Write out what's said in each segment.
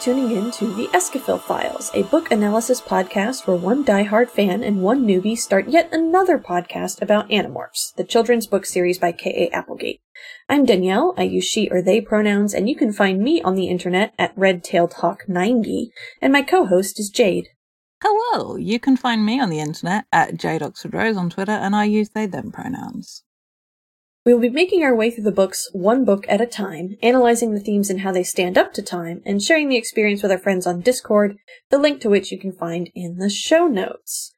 tuning in to the Escafil Files, a book analysis podcast where one diehard fan and one newbie start yet another podcast about Animorphs, the children's book series by K.A. Applegate. I'm Danielle, I use she or they pronouns, and you can find me on the internet at redtailedhawk90, and my co-host is Jade. Hello, you can find me on the internet at Jade on Twitter, and I use they them pronouns. We will be making our way through the books one book at a time, analyzing the themes and how they stand up to time, and sharing the experience with our friends on Discord, the link to which you can find in the show notes.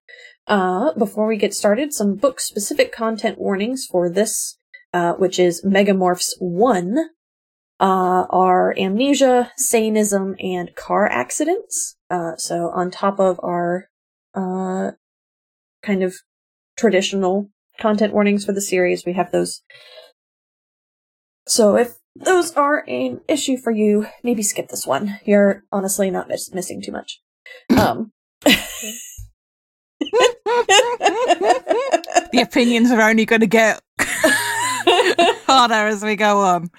Uh, before we get started, some book specific content warnings for this, uh, which is Megamorphs 1, uh, are amnesia, sanism, and car accidents. Uh, so on top of our, uh, kind of traditional content warnings for the series. We have those. So if those are an issue for you, maybe skip this one. You're honestly not miss- missing too much. Um. the opinions are only going to get harder as we go on.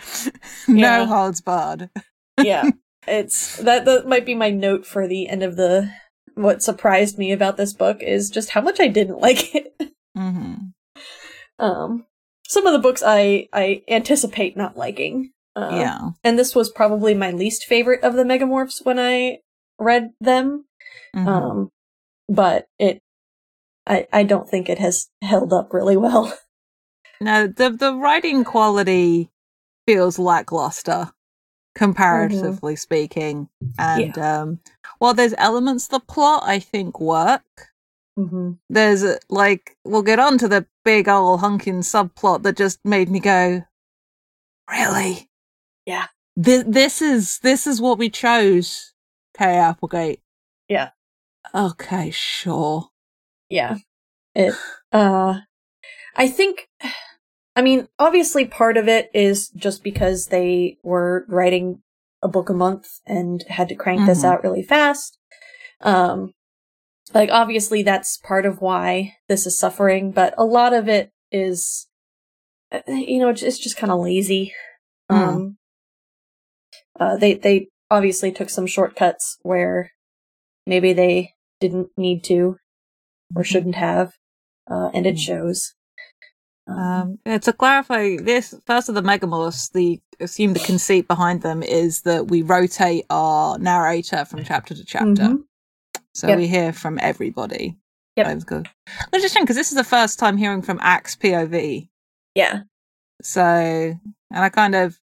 No Yeah. holds barred. yeah, it's that. That might be my note for the end of the. What surprised me about this book is just how much I didn't like it. hmm Um, some of the books I I anticipate not liking. Uh, yeah. and this was probably my least favorite of the Megamorphs when I read them. Mhm. Um, but it, I I don't think it has held up really well. no, the the writing quality feels lackluster, comparatively speaking. And um, while there's elements of the plot I think work, Mm-hmm. there's uh, like we'll get on to the big old hunking subplot that just made me go really Yeah. Th- this is this is what we chose Kay Applegate Yeah. okay sure Yeah, it. Uh, I think. I mean, obviously, part of it is just because they were writing a book a month and had to crank this Mhm. out really fast. Um, like obviously that's part of why this is suffering, but a lot of it is, uh, you know, it's just kind of lazy. Mm. Um, uh, they they obviously took some shortcuts where maybe they didn't need to or shouldn't have, uh, and it Mm. shows. Um, um to clarify this first of the megamorphs the assume the conceit behind them is that we rotate our narrator from chapter to chapter mhm. So Yep. we hear from everybody Yep. That was good interesting because this is the first time hearing from Ax pov Yeah, So, and I kind of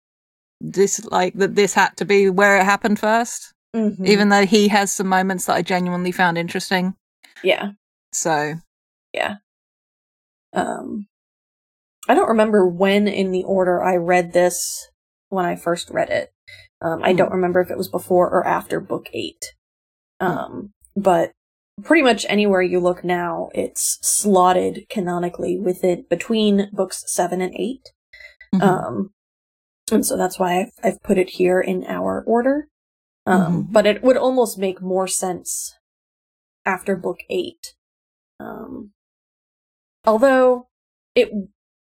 dislike that this had to be where it happened 1st mhm. even though he has some moments that I genuinely found interesting. yeah. So, Yeah. Um, I don't remember when in the order I read this when I first read it. Um, I Hmm. don't remember if it was before or after book eight. Um, but pretty much anywhere you look now, it's slotted canonically within between books seven and 8 mhm. Um, and so that's why I've, I've put it here in our order. Um, Mhm. but it would almost make more sense after book eight. Um, although it,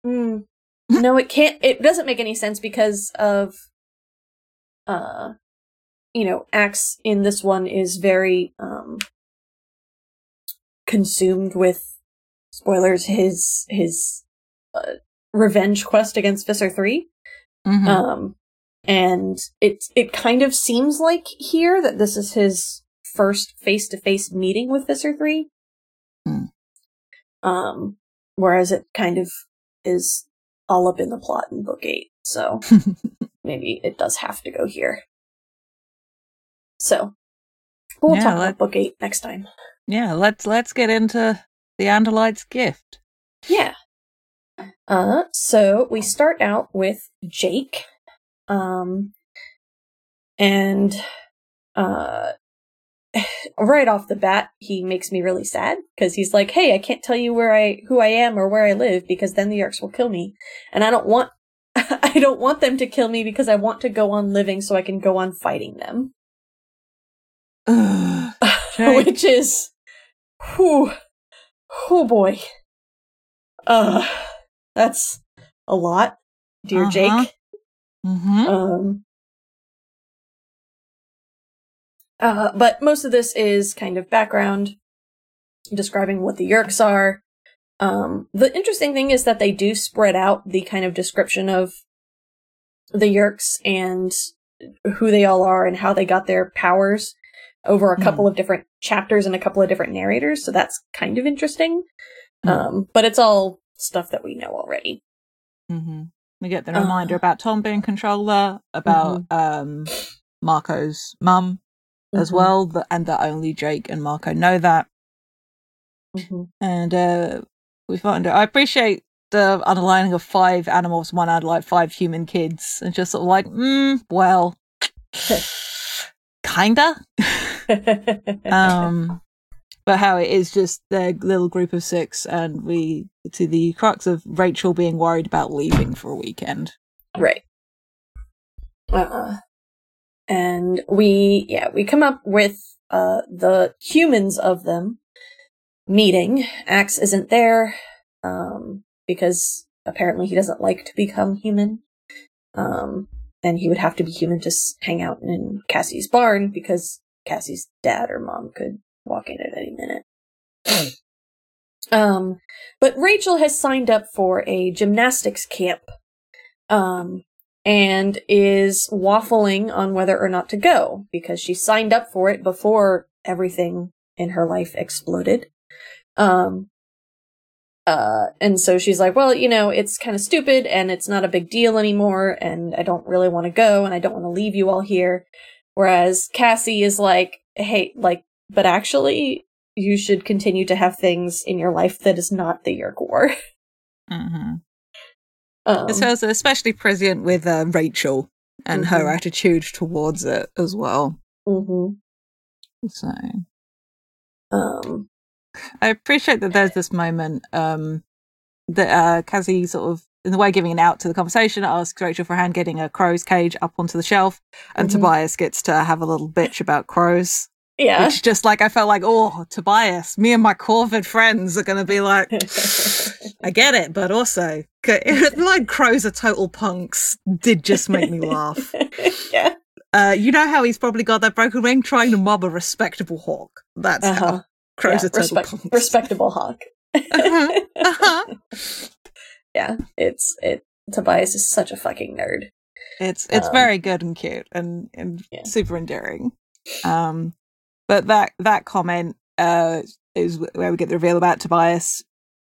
mm, no, it can't, it doesn't make any sense because of, uh, you know, Ax in this one is very, um, consumed with spoilers, his, his, uh, revenge quest against Visser 3. Mhm. Um, and it it kind of seems like here that this is his first face to face meeting with Visser Three. Hmm. Um, whereas it kind of is all up in the plot in Book Eight, so maybe it does have to go here. So we'll Yeah, talk about Book Eight next time. yeah, let's let's get into the Andalite's gift. Yeah. Uh, so we start out with Jake. Um, and, uh, right off the bat, he makes me really sad because he's like, Hey, I can't tell you where I, who I am or where I live because then the Yeerks will kill me. And I don't want, I don't want them to kill me because I want to go on living so I can go on fighting them. Ugh, Which is, whew, oh boy. Uh, that's a lot, dear Uh-huh. Jake. Mhm. Um, Uh, but most of this is kind of background, describing what the Yeerks are. Um, the interesting thing is that they do spread out the kind of description of the Yeerks and who they all are and how they got their powers over a couple of different chapters and a couple of different narrators. So that's kind of interesting. Hmm. Um, but it's all stuff that we know already. hmm We get the Uh, reminder about Tom being controller, about um, Marco's mum as Mhm, well, and that only Jake and Marco know that. mhm. And uh, we find it. I appreciate the underlining of five animals, one had like five human kids, and just sort of like, mm, well, kinda. um, but how it is just their little group of six, and we to the crux of Rachel being worried about leaving for a weekend. Right. Uh, and we, yeah, we come up with uh, the humans of them meeting. Ax isn't there um, because apparently he doesn't like to become human. Um, and he would have to be human to hang out in Cassie's barn because Cassie's dad or mom could walk in at any minute. um, but Rachel has signed up for a gymnastics camp. Um, and is waffling on whether or not to go because she signed up for it before everything in her life exploded. Um, uh, and so she's like, well, you know, it's kind of stupid and it's not a big deal anymore. And I don't really want to go and I don't want to leave you all here. Whereas Cassie is like, hey, like, but actually you should continue to have things in your life that is not the Yeerk War. Mm-hmm. Um, It's also especially prescient with uh, Rachel and her Mhm. attitude towards it as well. mhm. So um, I appreciate that there's this moment um, that uh, Cassie sort of, in the way giving an out to the conversation, asks Rachel for a hand getting a crow's cage up onto the shelf, and Mhm. Tobias gets to have a little bitch about crows. yeah. Which just like I felt like, oh, Tobias, me and my Corvid friends are going to be like, I get it, but also, like crows are total punks, did just make me laugh. yeah. Uh, you know how he's probably got that broken wing trying to mob a respectable hawk. That's Uh-huh. how crows Yeah, are total punks. respectable hawk. Uh-huh. Uh-huh. Yeah, it's it. Tobias is such a fucking nerd. It's it's Um, very good and cute and, and Yeah. super endearing. Um, but that that comment uh is where we get the reveal about Tobias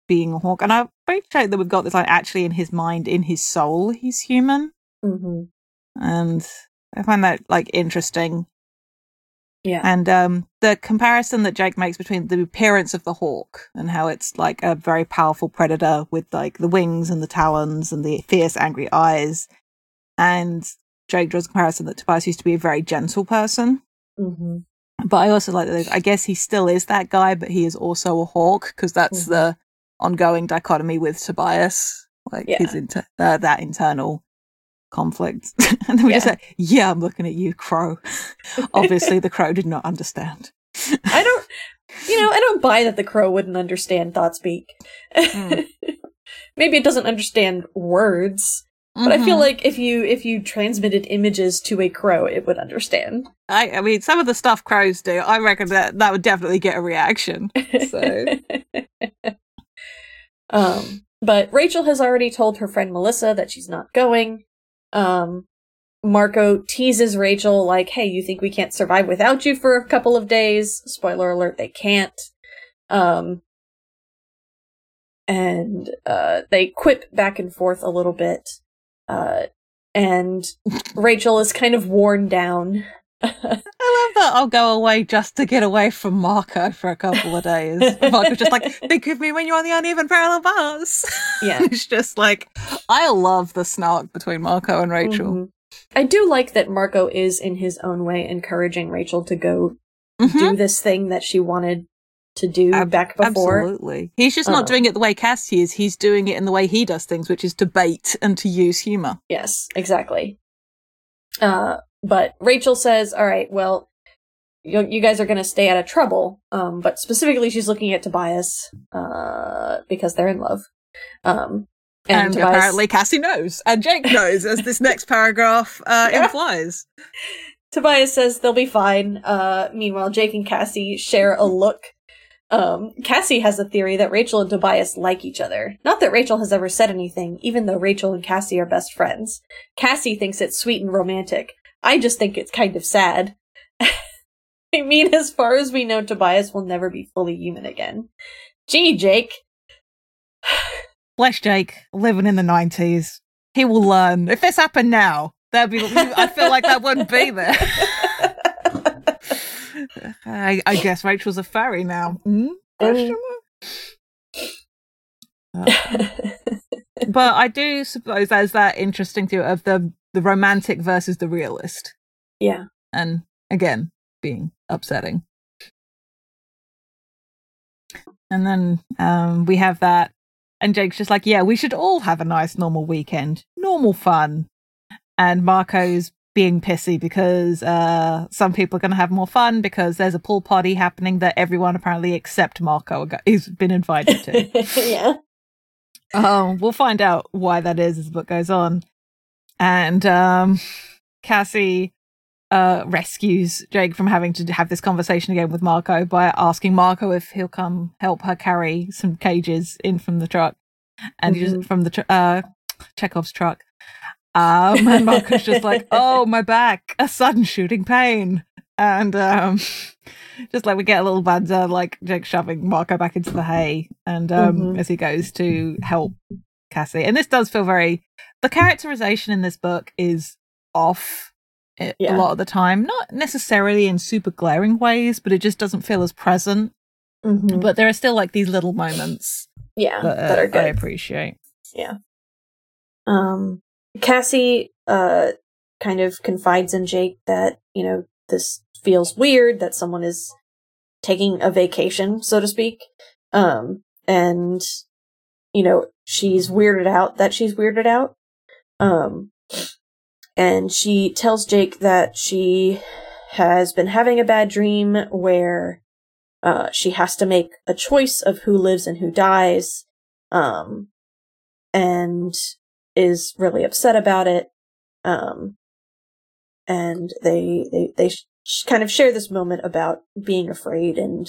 being a hawk, and I appreciate that we've got this like actually in his mind, in his soul, he's human, hmm and I find that like interesting. Yeah. And um, the comparison that Jake makes between the appearance of the hawk and how it's like a very powerful predator with like the wings and the talons and the fierce, angry eyes, and Jake draws a comparison that Tobias used to be a very gentle person. hmm But I also like that. I guess he still is that guy, but he is also a hawk because that's Mhm. the ongoing dichotomy with Tobias, like Yeah. his inter- uh, that internal conflict. and then we just Yeah. say, "Yeah, I'm looking at you, Crow." Obviously, the Crow did not understand. I don't. You know, I don't buy that the crow wouldn't understand thought speak. Mm. Maybe it doesn't understand words, but I feel Mhm. like if you if you transmitted images to a crow, it would understand. I, I mean, some of the stuff crows do, I reckon that that would definitely get a reaction. So, um, but Rachel has already told her friend Melissa that she's not going. Um, Marco teases Rachel like, "Hey, you think we can't survive without you for a couple of days?" Spoiler alert: they can't. Um, and uh, they quip back and forth a little bit. Uh, and Rachel is kind of worn down. I love that I'll go away just to get away from Marco for a couple of days. Marco's just like, think of me when you're on the uneven parallel bars. Yeah. it's just like, I love the snark between Marco and Rachel. Mhm. I do like that Marco is in his own way encouraging Rachel to go Mhm. do this thing that she wanted to do Ab- back before. Absolutely. He's just Uh. not doing it the way Cassie is. He's doing it in the way he does things, which is to bait and to use humor. Yes, exactly. Uh, but Rachel says, "All right, well, you, you guys are going to stay out of trouble." Um, but specifically, she's looking at Tobias uh, because they're in love. Um, And, Tobias- apparently Cassie knows. And Jake knows, as this next paragraph uh, Yeah. implies. Tobias says they'll be fine. Uh, meanwhile, Jake and Cassie share a look. Um, Cassie has a theory that Rachel and Tobias like each other. Not that Rachel has ever said anything, even though Rachel and Cassie are best friends. Cassie thinks it's sweet and romantic. I just think it's kind of sad. I mean, as far as we know, Tobias will never be fully human again. Gee, Jake. Bless Jake, living in the 90s. He will learn. If this happened now, that'd be, I feel like that wouldn't be there. I, I, guess Rachel's a fairy now. Mm? Um, uh, but I do suppose there's that interesting too of the the romantic versus the realist. Yeah. And again, being upsetting. And then um, we have that, and Jake's just like, "Yeah, we should all have a nice normal weekend, normal fun." And Marco's being pissy because uh, some people are going to have more fun because there's a pool party happening that everyone apparently except Marco has been invited to. yeah. Um, we'll find out why that is as the book goes on. And um, Cassie uh, rescues Jake from having to have this conversation again with Marco by asking Marco if he'll come help her carry some cages in from the truck and mm-hmm. from the tr- uh, Chekhov's truck. Um, and Marco's just like, oh, my back, a sudden shooting pain. And um, just like we get a little banter, like Jake shoving Marco back into the hay, and um, mm-hmm. as he goes to help Cassie. And this does feel very. The characterization in this book is off yeah. a lot of the time, not necessarily in super glaring ways, but it just doesn't feel as present. Mm-hmm. But there are still like these little moments, yeah, that, uh, that are good. I appreciate. Yeah. Um, Cassie uh kind of confides in Jake that, you know, this feels weird that someone is taking a vacation, so to speak. Um and you know, she's weirded out that she's weirded out. Um and she tells Jake that she has been having a bad dream where uh, she has to make a choice of who lives and who dies. Um, and is really upset about it. Um, and they, they, they sh- kind of share this moment about being afraid and,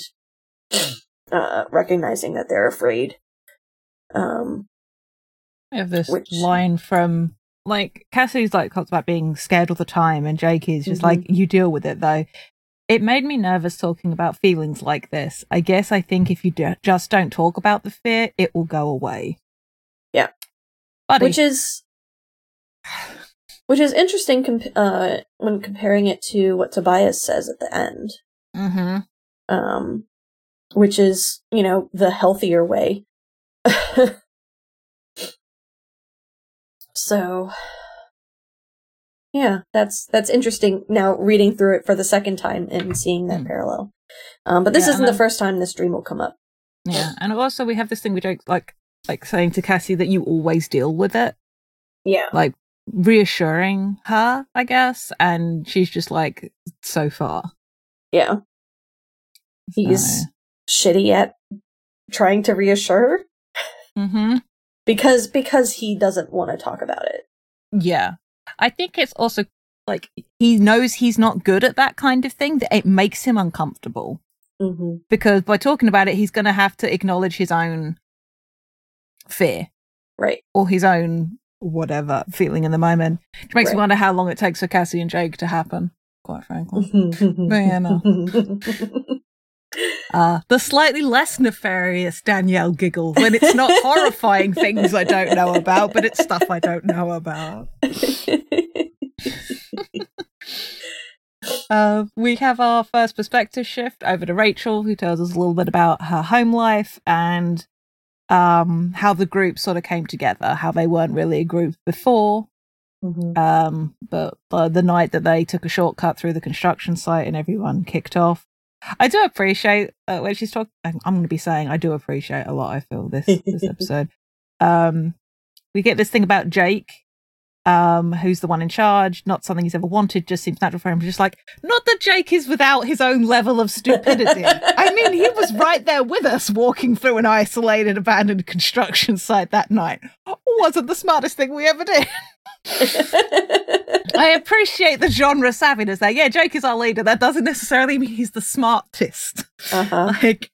uh, recognizing that they're afraid. Um, I have this which... line from like Cassie's like talks about being scared all the time, and Jake is just mm-hmm. like, you deal with it though. It made me nervous talking about feelings like this. I guess I think if you do- just don't talk about the fear, it will go away. Yeah. Buddy. Which is which is interesting comp- uh, when comparing it to what Tobias says at the end. Mm-hmm. Um, which is, you know, the healthier way. so, yeah, that's that's interesting. Now reading through it for the second time and seeing that mm. parallel. Um, but this yeah, isn't the first time this dream will come up. Yeah, and also we have this thing we don't like like saying to Cassie that you always deal with it. Yeah. Like reassuring her, I guess. And she's just like, so far. Yeah. He's so. shitty at trying to reassure her. Mm-hmm. Because because he doesn't want to talk about it. Yeah. I think it's also like he knows he's not good at that kind of thing, that it makes him uncomfortable. Mm-hmm. Because by talking about it, he's going to have to acknowledge his own fear. Right. Or his own whatever feeling in the moment. Which makes right. me wonder how long it takes for Cassie and Jake to happen, quite frankly. but yeah, no. Uh, the slightly less nefarious Danielle giggle when it's not horrifying things I don't know about, but it's stuff I don't know about. uh, we have our first perspective shift over to Rachel, who tells us a little bit about her home life and um, how the group sort of came together, how they weren't really a group before. Mm-hmm. Um, but uh, the night that they took a shortcut through the construction site and everyone kicked off. I do appreciate uh, when she's talking. I'm going to be saying I do appreciate a lot. I feel this this episode. Um, we get this thing about Jake um, who's the one in charge, not something he's ever wanted, just seems natural for him. Just like, not that Jake is without his own level of stupidity. I mean, he was right there with us walking through an isolated, abandoned construction site that night. Wasn't the smartest thing we ever did. I appreciate the genre savviness there. Yeah, Jake is our leader. That doesn't necessarily mean he's the smartest. Uh-huh. Like,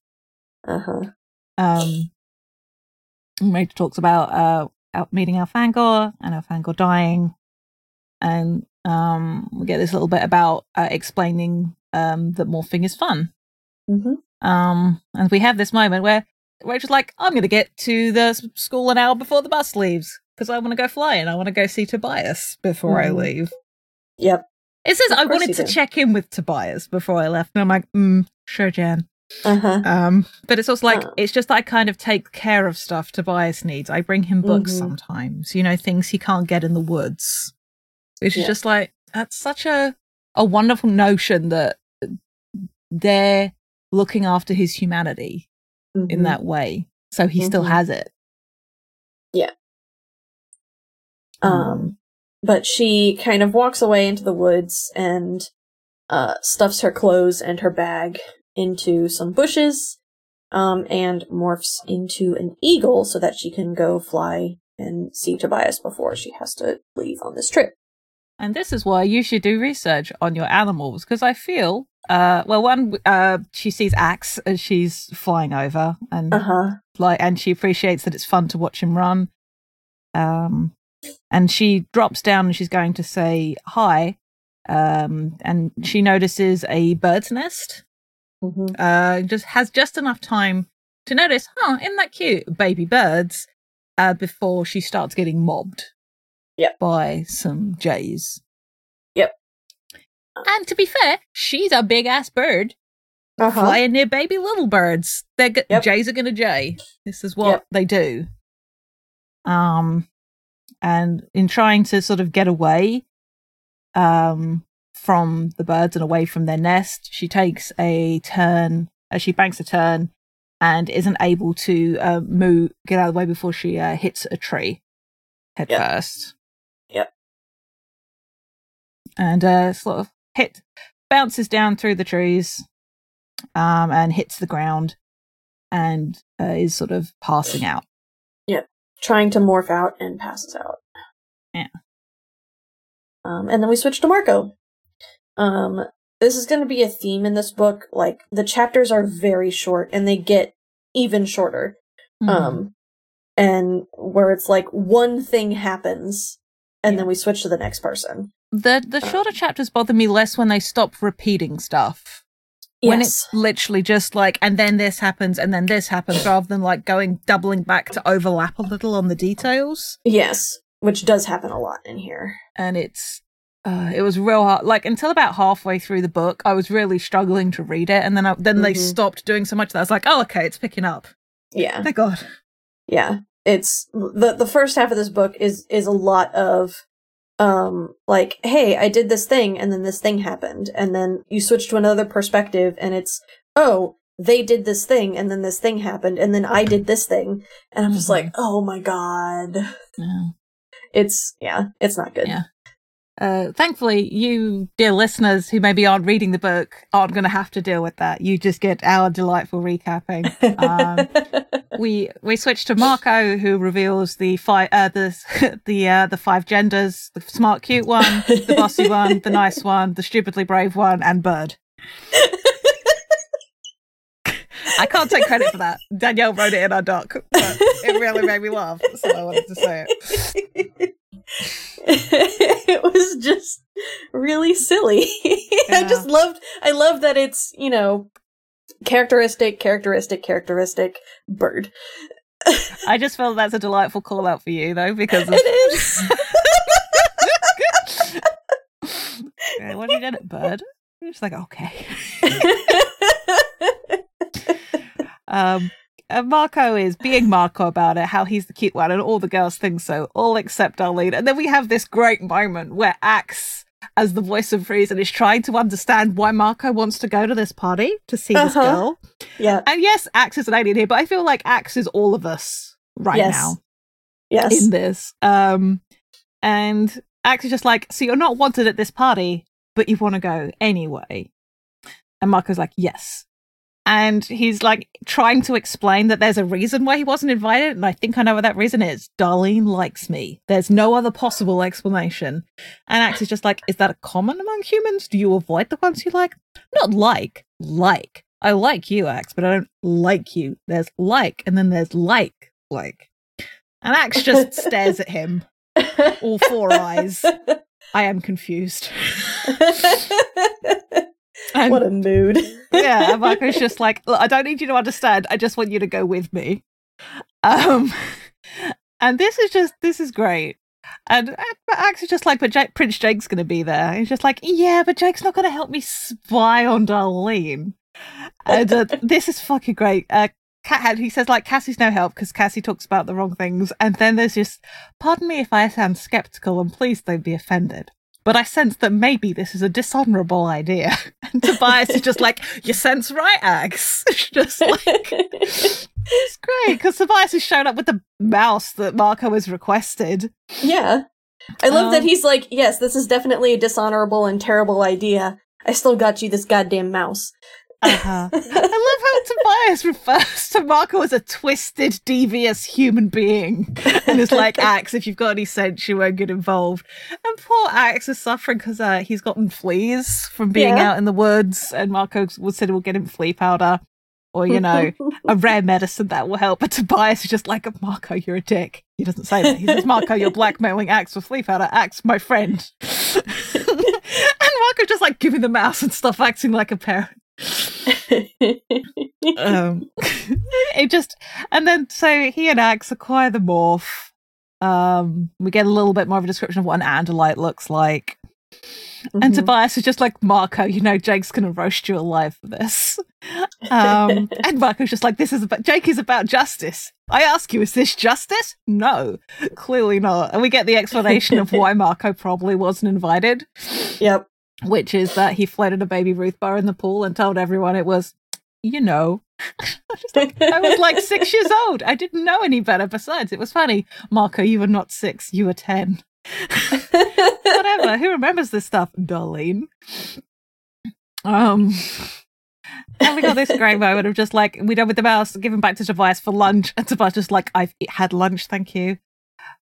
Uh-huh. um, Rachel talks about uh out meeting Elfangor and Elfangor dying, and um, we get this little bit about uh, explaining um that morphing is fun. hmm Um, and we have this moment where Rachel's like, "I'm going to get to the school an hour before the bus leaves because I want to go flying. I want to go see Tobias before I Mhm. leave." Yep. It says Of I wanted to do. check in with Tobias before I left, and I'm like, mm, "Sure, Jan." Uh-huh. Um, but it's also like it's just I kind of take care of stuff Tobias needs. I bring him books Mhm. sometimes, you know, things he can't get in the woods. Which Yeah. is just like that's such a a wonderful notion that they're looking after his humanity in Mhm. that way. So he still Mhm. has it. Um, but she kind of walks away into the woods and uh, stuffs her clothes and her bag into some bushes um, and morphs into an eagle so that she can go fly and see Tobias before she has to leave on this trip. And this is why you should do research on your animals because I feel uh well one uh she sees Ax as she's flying over and Uh huh. like and she appreciates that it's fun to watch him run um and she drops down and she's going to say hi um and she notices a bird's nest hmm uh just has just enough time to notice huh isn't that cute baby birds uh before she starts getting mobbed Yep. by some jays Yep. and to be fair she's a big ass bird Uh huh. flying near baby little birds. They're g- Yep. jays are gonna jay. This is what Yep. they do. Um, and in trying to sort of get away, um, from the birds and away from their nest, she takes a turn. Uh, she banks a turn and isn't able to uh, move, get out of the way before she uh, hits a tree head Yep. first. Yep. And uh, sort of hit, bounces down through the trees, um, and hits the ground, and uh, is sort of passing out. Trying to morph out and passes out. Yeah. Um, and then we switch to Marco. Um, this is going to be a theme in this book. Like the chapters are very short, and they get even shorter. Mhm. Um, and where it's like one thing happens, and then we switch to the next person. the the uh, shorter chapters bother me less when they stop repeating stuff. When it's literally just like, and then this happens, and then this happens, rather than like going doubling back to overlap a little on the details. yes, which does happen a lot in here. And it's, uh, it was real hard. Like until about halfway through the book, I was really struggling to read it, and then I, then they Mhm. stopped doing so much that I was like, oh, okay, it's picking up. Yeah. Thank God. yeah it's the the first half of this book is is a lot of um like hey i did this thing and then this thing happened and then you switch to another perspective and it's oh they did this thing and then this thing happened and then i did this thing and i'm just Mhm. like oh my god Yeah. it's yeah it's not good Yeah. Uh, thankfully, you, dear listeners who maybe aren't reading the book, aren't going to have to deal with that. You just get our delightful recapping. Um, we we switch to Marco, who reveals the five uh, the the uh, the five genders: the smart, cute one, the bossy one, the nice one, the stupidly brave one, and Bird. I can't take credit for that. Danielle wrote it in our doc, but it really made me laugh, so I wanted to say it. it was just really silly. I just loved I love that it's, you know, characteristic, characteristic, characteristic bird. I just felt that's a delightful call out for you, though, because of, It is. Yeah, what did you get, Bird? It's like okay. Um, and Marco is being Marco about it, how he's the cute one, and all the girls think so, all except our lead. And then we have this great moment where Ax, as the voice of reason, is trying to understand why Marco wants to go to this party to see this Uh-huh. girl. yeah. And yes, Ax is an alien here, but I feel like Ax is all of us right Yes. now Yes. in this. Um, and Ax is just like, so you're not wanted at this party, but you want to go anyway. And Marco's like, yes. And he's like trying to explain that there's a reason why he wasn't invited and i think i know what that reason is. Darlene likes me. There's no other possible explanation. And ax is just like is that a common among humans? Do you avoid the ones you like? Not like like. I like you ax but i don't like you. There's like and then there's like like. And ax just stares at him. All four eyes. I am confused and, what a mood. yeah, Marco's just like, I don't need you to understand. I just want you to go with me. Um, and this is just this is great. And Ax is just like, but Jake, Prince Jake's going to be there. He's just like, yeah, but Jake's not going to help me spy on Darlene. And uh, this is fucking great. Uh, Cat, he says like Cassie's no help because Cassie talks about the wrong things, and then there's just, pardon me if I sound skeptical, and please don't be offended but I sense that maybe this is a dishonorable idea. And Tobias is just like, you sense right, Ax. It's just like, it's great because Tobias has shown up with the mouse that Marco has requested. Yeah. I love um, that he's like, yes, this is definitely a dishonorable and terrible idea. I still got you this goddamn mouse. Uh-huh. I love how Tobias refers to Marco as a twisted, devious human being. And it's like, Ax, if you've got any sense, you won't get involved. And poor Ax is suffering because uh, he's gotten fleas from being yeah. out in the woods. And Marco said we'll get him flea powder or, you know, a rare medicine that will help. But Tobias is just like, Marco, you're a dick. He doesn't say that. He says, Marco, you're blackmailing Ax for flea powder. Ax, my friend. and Marco just like giving the mouse and stuff, acting like a parent um, it just and then so he and Ax acquire the morph. Um, we get a little bit more of a description of what an Andalite looks like. Mm-hmm. And Tobias is just like, Marco, you know, Jake's gonna roast you alive for this. Um, and Marco's just like, this is about, Jake is about justice. I ask you, is this justice? No, clearly not. And we get the explanation of why Marco probably wasn't invited. Yep which is that he floated a baby Ruth bar in the pool and told everyone it was, you know. I was like six years old. I didn't know any better. Besides, it was funny. Marco, you were not six, you were 10. Whatever. Who remembers this stuff? Darlene. Um. And we got this great moment of just like, we done with the mouse, giving back to Tobias for lunch. And Tobias just like, I've had lunch, thank you.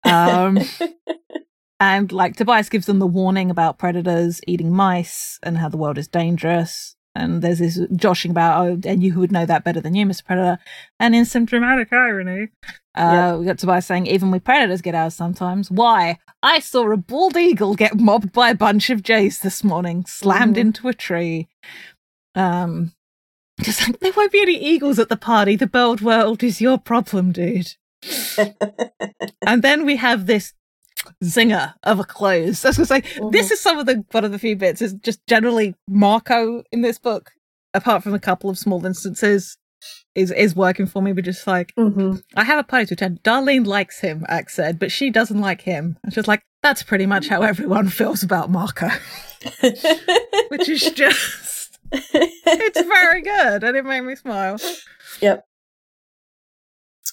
Um, and like Tobias gives them the warning about predators eating mice and how the world is dangerous. And there's this joshing about, oh, and you would know that better than you, Mr. Predator. And in some dramatic irony, uh, yep. we got Tobias saying, even we predators get ours sometimes. Why? I saw a bald eagle get mobbed by a bunch of jays this morning, slammed mm. into a tree. Um, just like, there won't be any eagles at the party. The bird world is your problem, dude. and then we have this zinger of a close. I was gonna say mm-hmm. this is some of the one of the few bits is just generally Marco in this book, apart from a couple of small instances, is is working for me. But just like mm-hmm. I have a party to attend. Darlene likes him, Ax said, but she doesn't like him. It's just like that's pretty much how everyone feels about Marco, which is just it's very good, and it made me smile. Yep.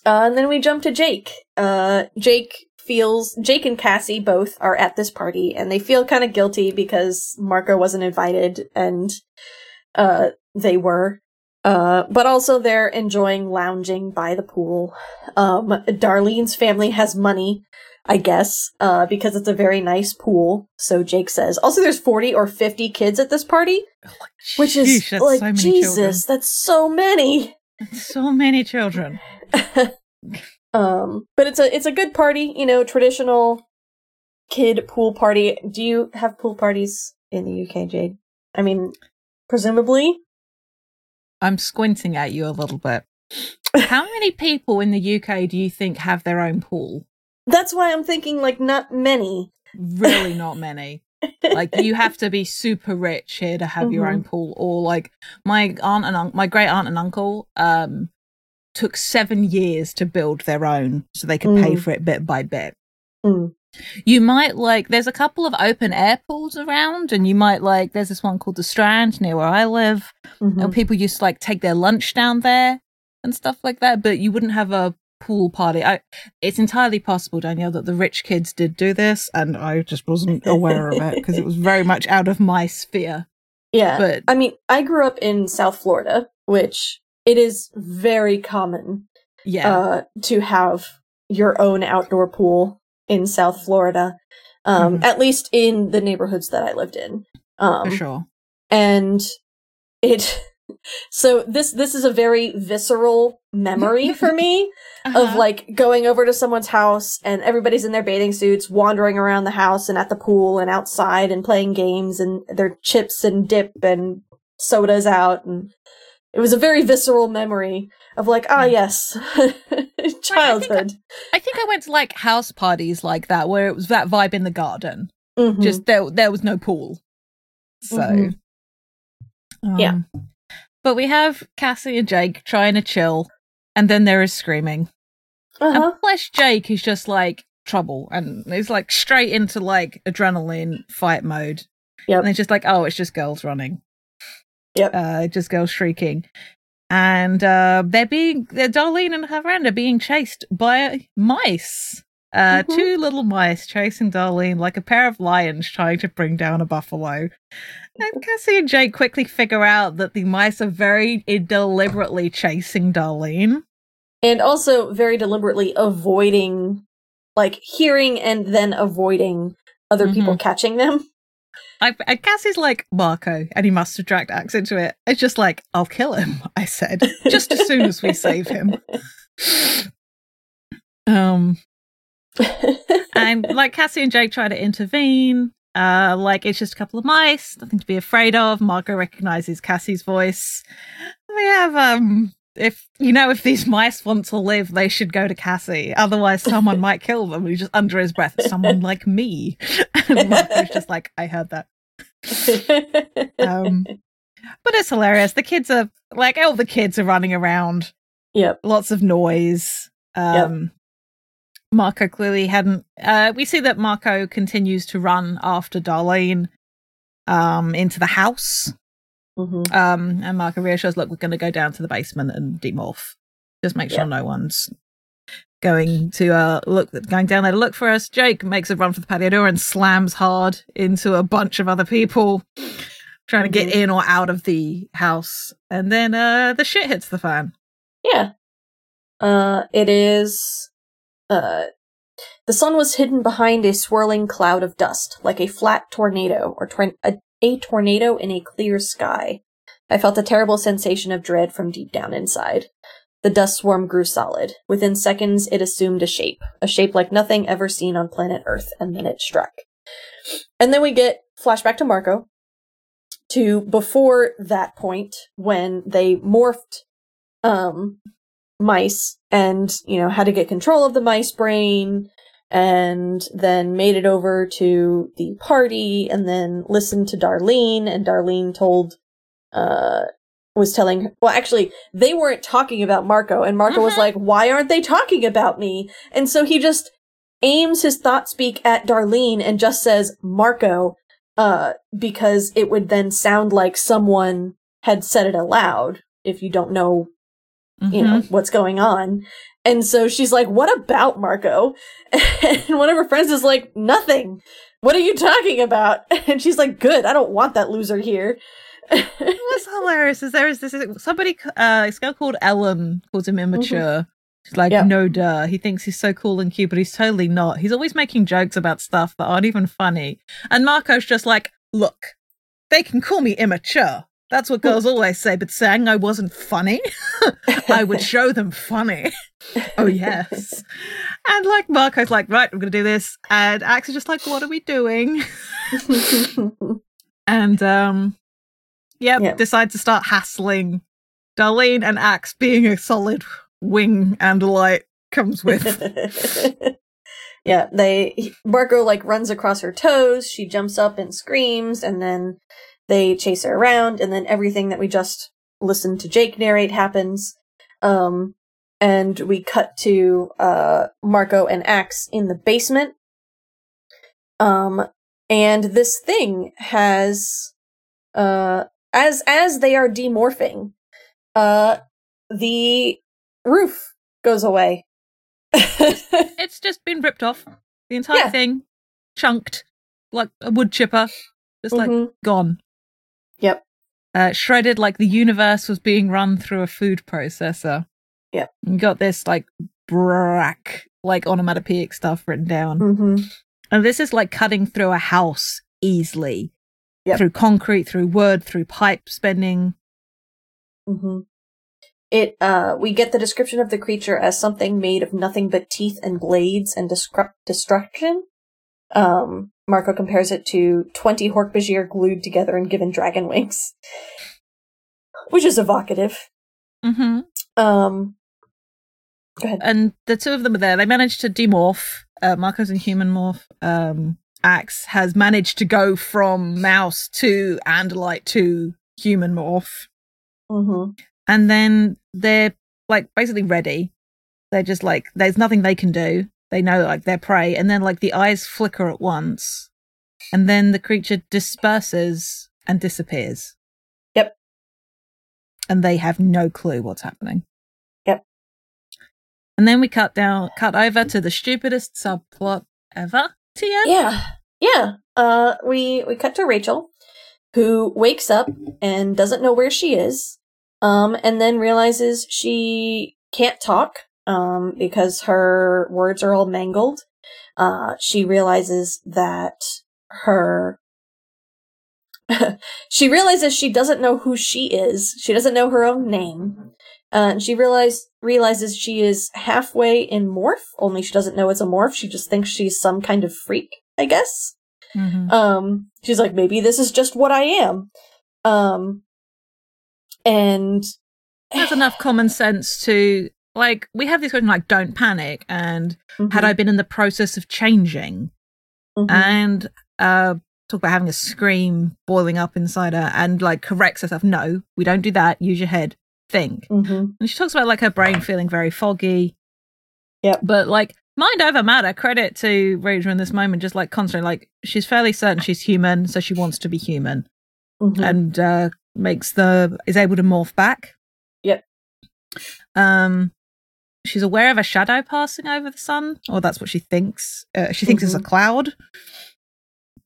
Uh, and then we jump to Jake. Uh, Jake feels Jake and Cassie both are at this party and they feel kind of guilty because Marco wasn't invited and uh they were uh but also they're enjoying lounging by the pool. Um Darlene's family has money I guess, uh, because it's a very nice pool. So Jake says. Also, there's 40 or 50 kids at this party, which is like, so Jesus, children. that's so many. That's so many children. Um, but it's a it's a good party, you know, traditional kid pool party. Do you have pool parties in the UK, Jade? I mean, presumably. I'm squinting at you a little bit. How many people in the UK do you think have their own pool? That's why I'm thinking like not many. Really not many. like you have to be super rich here to have mm-hmm. your own pool or like my aunt and un- my great aunt and uncle um took seven years to build their own so they could mm. pay for it bit by bit. Mm. You might like, there's a couple of open air pools around, and you might like, there's this one called the Strand near where I live, mm-hmm. and people used to like take their lunch down there and stuff like that, but you wouldn't have a pool party. I, it's entirely possible, Danielle, that the rich kids did do this, and I just wasn't aware of it because it was very much out of my sphere. Yeah. But I mean, I grew up in South Florida, which it is very common Yeah. uh, to have your own outdoor pool in South Florida, um, Mhm. at least in the neighborhoods that I lived in. Um, for sure. and it so this this is a very visceral memory for me of Uh-huh. like going over to someone's house and everybody's in their bathing suits wandering around the house and at the pool and outside and playing games and their chips and dip and sodas out and it was a very visceral memory of like ah yes childhood I think I went to like house parties like that where it was that vibe in the garden. Mhm. Just there there was no pool. So Mhm. Yeah. Um, But we have Cassie and Jake trying to chill, and then there is screaming. uh-huh. And bless Jake is just like trouble and he's like straight into like adrenaline fight mode. Yep. And it's just like, oh, it's just girls running. Yep. Uh, just girls shrieking. And uh, they're being, they're Darlene and her friend are being chased by mice. Uh, Mhm. Two little mice chasing Darlene like a pair of lions trying to bring down a buffalo. And Cassie and Jake quickly figure out that the mice are very deliberately chasing Darlene. and also very deliberately avoiding like hearing and then avoiding other people catching them I, and Cassie's like Marco, and he must have dragged Ax into it. It's just like, I'll kill him. I said, just as soon as we save him. Um, and like Cassie and Jake try to intervene. Uh, like it's just a couple of mice, nothing to be afraid of. Marco recognizes Cassie's voice. We have um, if you know, if these mice want to live, they should go to Cassie. Otherwise, someone might kill them. He's just under his breath, someone like me. and Marco's just like, I heard that. Um, but it's hilarious. The kids are like, all the kids are running around. yep Lots of noise. Um, Marco clearly hadn't. Uh, we see that Marco continues to run after Darlene um, into the house. Mhm. Um, and Marco reassures, look, we're going to go down to the basement and demorph. Just make sure Yeah. no one's going to uh, look, going down there to look for us. Jake makes a run for the patio door and slams hard into a bunch of other people trying to get Mhm. in or out of the house. And then uh, the shit hits the fan. yeah uh it is uh the sun was hidden behind a swirling cloud of dust like a flat tornado or tor- a, a tornado in a clear sky i felt a terrible sensation of dread from deep down inside the dust swarm grew solid. Within seconds it assumed a shape a shape like nothing ever seen on planet earth and then it struck. And then we get flashback to marco to before that point when they morphed um mice and you know how to get control of the mice brain and then made it over to the party and then listened to Darlene and Darlene told uh was telling her, well actually they weren't talking about Marco and Marco was Mhm. like why aren't they talking about me? And so he just aims his thought speak at Darlene and just says Marco uh because it would then sound like someone had said it aloud if you don't know you know what's going on. And so she's like what about marco? And one of her friends is like nothing. What are you talking about? And she's like good i don't want that loser here What's hilarious is there is this somebody, uh, this girl called Ellen calls him immature. She's like, Yeah. no, duh. He thinks he's so cool and cute, but he's totally not. He's always making jokes about stuff that aren't even funny. And Marco's just like, look, they can call me immature. That's what girls always say, but saying I wasn't funny, I would show them funny. oh, yes. And like, Marco's like, right, I'm going to do this. And Ax is just like, what are we doing? and um yep, Yep. decide to start hassling Darlene and Ax being a solid wing and light comes with. yeah they marco like runs across her toes she jumps up and screams and then they chase her around and then everything that we just listened to jake narrate happens um and we cut to uh marco and ax in the basement um and this thing has uh as as they are demorphing uh the roof goes away it's just been ripped off. The entire Yeah. thing chunked like a wood chipper. Just like Mhm. gone. Yep. uh, shredded like the universe was being run through a food processor. Yeah. You got this like brack, like onomatopoeic stuff written down. Mm-hmm. And this is like cutting through a house easily. Yep. Through concrete, through wood, through pipe spending. Mm-hmm. It uh we get the description of the creature as something made of nothing but teeth and blades and destruction. Um Marco compares it to 20 Hork-Bajir glued together and given dragon wings. Which is evocative. Mm-hmm. Um Go ahead. And the two of them are there. They managed to demorph. Uh, Marco's in human morph. Um, Ax has managed to go from mouse to Andalite to human morph. Mm-hmm. And then they're like basically ready. They're just like, there's nothing they can do. They know like they're prey. And then like the eyes flicker at once. And then the creature disperses and disappears. Yep. And they have no clue what's happening. Yep. And then we cut down, cut over to the stupidest subplot ever. Tia? Yeah. Yeah. Uh we we cut to Rachel who wakes up and doesn't know where she is. Um and then realizes she can't talk um because her words are all mangled. Uh she realizes that her she realizes she doesn't know who she is. She doesn't know her own name. Uh, and she realize realizes she is halfway in morph, only she doesn't know it's a morph. She just thinks she's some kind of freak, I guess. Mhm. Um, she's like, maybe this is just what I am. Um, and There's enough common sense to, like, we have this questions like, don't panic, and had I been in the process of changing? Mhm. and uh talk about having a scream boiling up inside her and like corrects herself no we don't do that use your head think Mhm. and she talks about like her brain feeling very foggy Yep. but like mind over matter credit to Rachel in this moment just like constantly like she's fairly certain she's human so she wants to be human Mhm. and uh makes the is able to morph back Yep. um she's aware of a shadow passing over the sun or that's what she thinks uh, she thinks it's a Mhm. cloud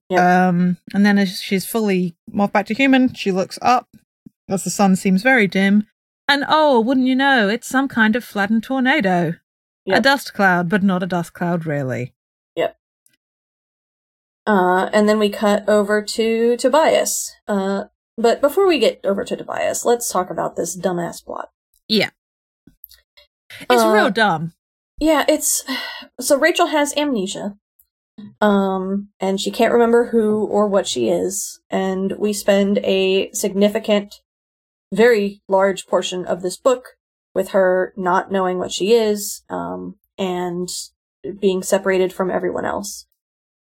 Yep. um and then as she's fully morphed back to human she looks up as the sun seems very dim and oh wouldn't you know it's some kind of flattened tornado a dust cloud but not a dust cloud really Yep. Uh, and then we cut over to Tobias. Uh, but before we get over to Tobias, let's talk about this dumbass plot. Yeah. It's Uh, real dumb Yeah, it's so Rachel has amnesia. Um, and she can't remember who or what she is, and we spend a significant, very large portion of this book with her not knowing what she is, um, and being separated from everyone else.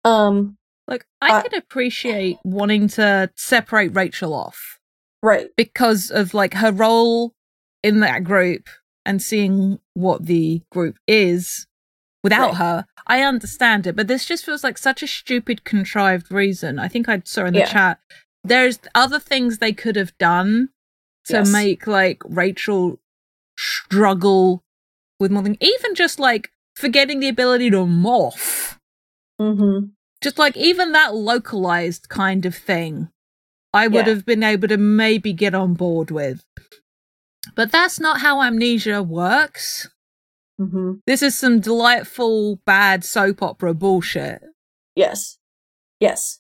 Um, like i uh, could appreciate wanting to separate rachel off right. because of like her role in that group and seeing what the group is without Right. her i understand it but this just feels like such a stupid contrived reason i think i saw in the Yeah. chat there's other things they could have done to Yes. make like rachel struggle with more than even just like forgetting the ability to morph Mm-hmm. just like even that localized kind of thing i would Yeah. have been able to maybe get on board with but that's not how amnesia works Mm-hmm. this is some delightful bad soap opera bullshit Yes. Yes.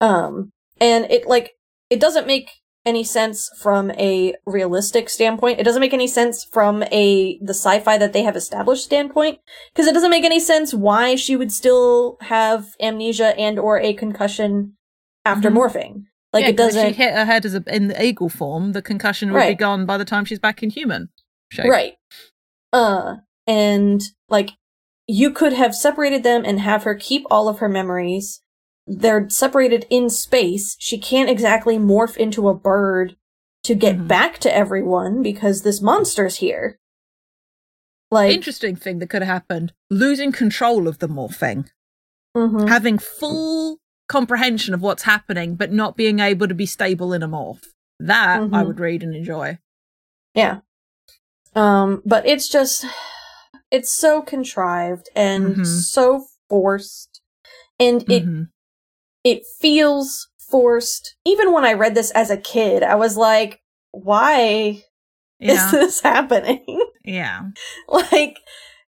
Um, and it like it doesn't make any sense from a realistic standpoint. It doesn't make any sense from a the sci-fi that they have established standpoint because it doesn't make any sense why she would still have amnesia and or a concussion after Mhm. morphing. Like Yeah, it if doesn't she hit her head as a, in the eagle form the concussion would be gone by the time she's back in human shape Right. Uh, and like you could have separated them and have her keep all of her memories. They're separated in space. She can't exactly morph into a bird to get Mhm. back to everyone because this monster's here. Like, interesting thing that could have happened losing control of the morphing mhm. having full comprehension of what's happening but not being able to be stable in a morph that i Mhm. would read and enjoy yeah. Um, but it's just, it's so contrived and Mhm. so forced, and it Mhm. It feels forced. Even when I read this as a kid, I was like, why Yeah. is this happening? yeah. like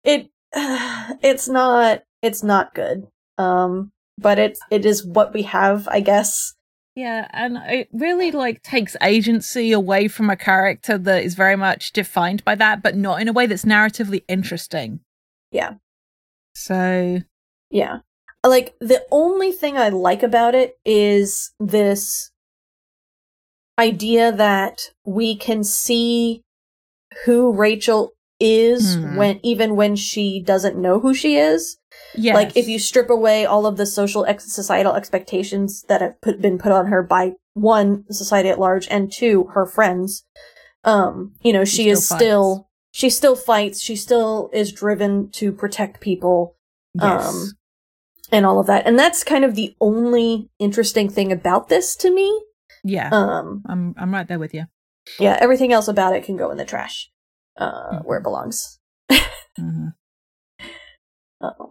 it it's not it's not good. Um but it it is what we have, I guess. Yeah, and it really like takes agency away from a character that is very much defined by that, but not in a way that's narratively interesting. Yeah. So Yeah. Like the only thing I like about it is this idea that we can see who Rachel is Hmm. when even when she doesn't know who she is. yeah, Like if you strip away all of the social ex- societal expectations that have put, been put on her by one society at large and two her friends, um, you know, she, She is still still she still fights. She still is driven to protect people yes. um, and all of that. And that's kind of the only interesting thing about this to me. yeah, Um, I'm I'm right there with you. yeah, everything else about it can go in the trash, uh, Mhm. where it belongs. hmm Uh-oh.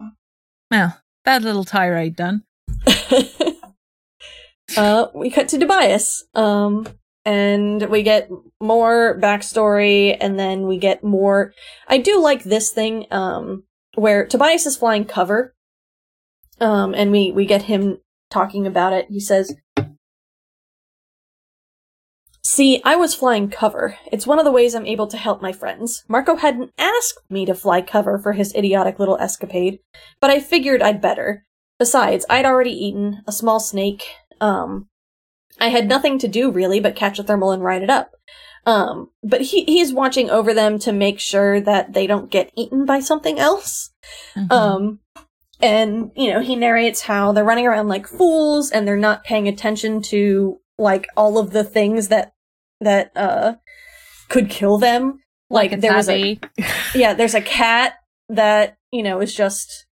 Well, that little tirade done. uh, we cut to Tobias, um, and we get more backstory, and then we get more. I do like this thing, um, where Tobias is flying cover, um, and we we get him talking about it. He says. See, I was flying cover. It's one of the ways I'm able to help my friends. Marco hadn't asked me to fly cover for his idiotic little escapade, but I figured I'd better. Besides, I'd already eaten a small snake. Um, I had nothing to do really but catch a thermal and ride it up. Um, but he he's watching over them to make sure that they don't get eaten by something else. Mhm. Um, and you know he narrates how they're running around like fools and they're not paying attention to like all of the things that that uh could kill them. Like, a there was a yeah, there's a cat that you know is just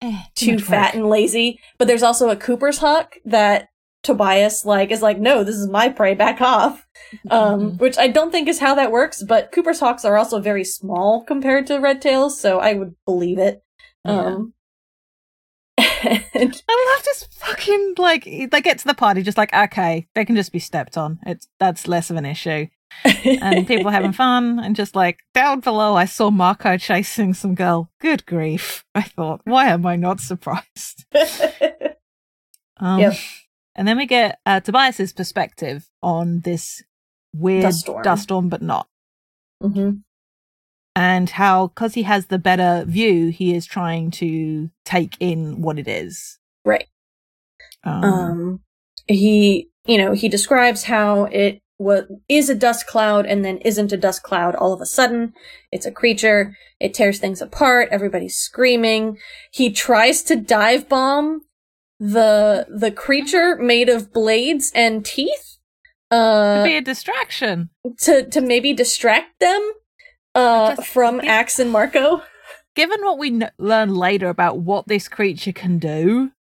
Eh, too much fat work. and lazy. But there's also a Cooper's hawk that Tobias like is like, no, this is my prey, back off. Um, Mhm. which I don't think is how that works. But Cooper's hawks are also very small compared to red tails, so I would believe it. Um, and- I love this fucking like they get to the party just like okay they can just be stepped on. It's that's less of an issue. And people having fun and just like down below I saw Marco chasing some girl. Good grief I thought. Why am I not surprised? Um, Yep. and then we get uh, Tobias's perspective on this weird Dust storm. dust storm but not. Mhm. And how because he has the better view he is trying to take in what it is Right. um, Um, he, you know, he describes how it what is a dust cloud and then isn't a dust cloud all of a sudden. It's a creature. It tears things apart. Everybody's screaming. He tries to dive bomb the the creature made of blades and teeth. Uh, be a distraction to to maybe distract them uh Just- from yeah. Ax and Marco. given what we kn- learn later about what this creature can do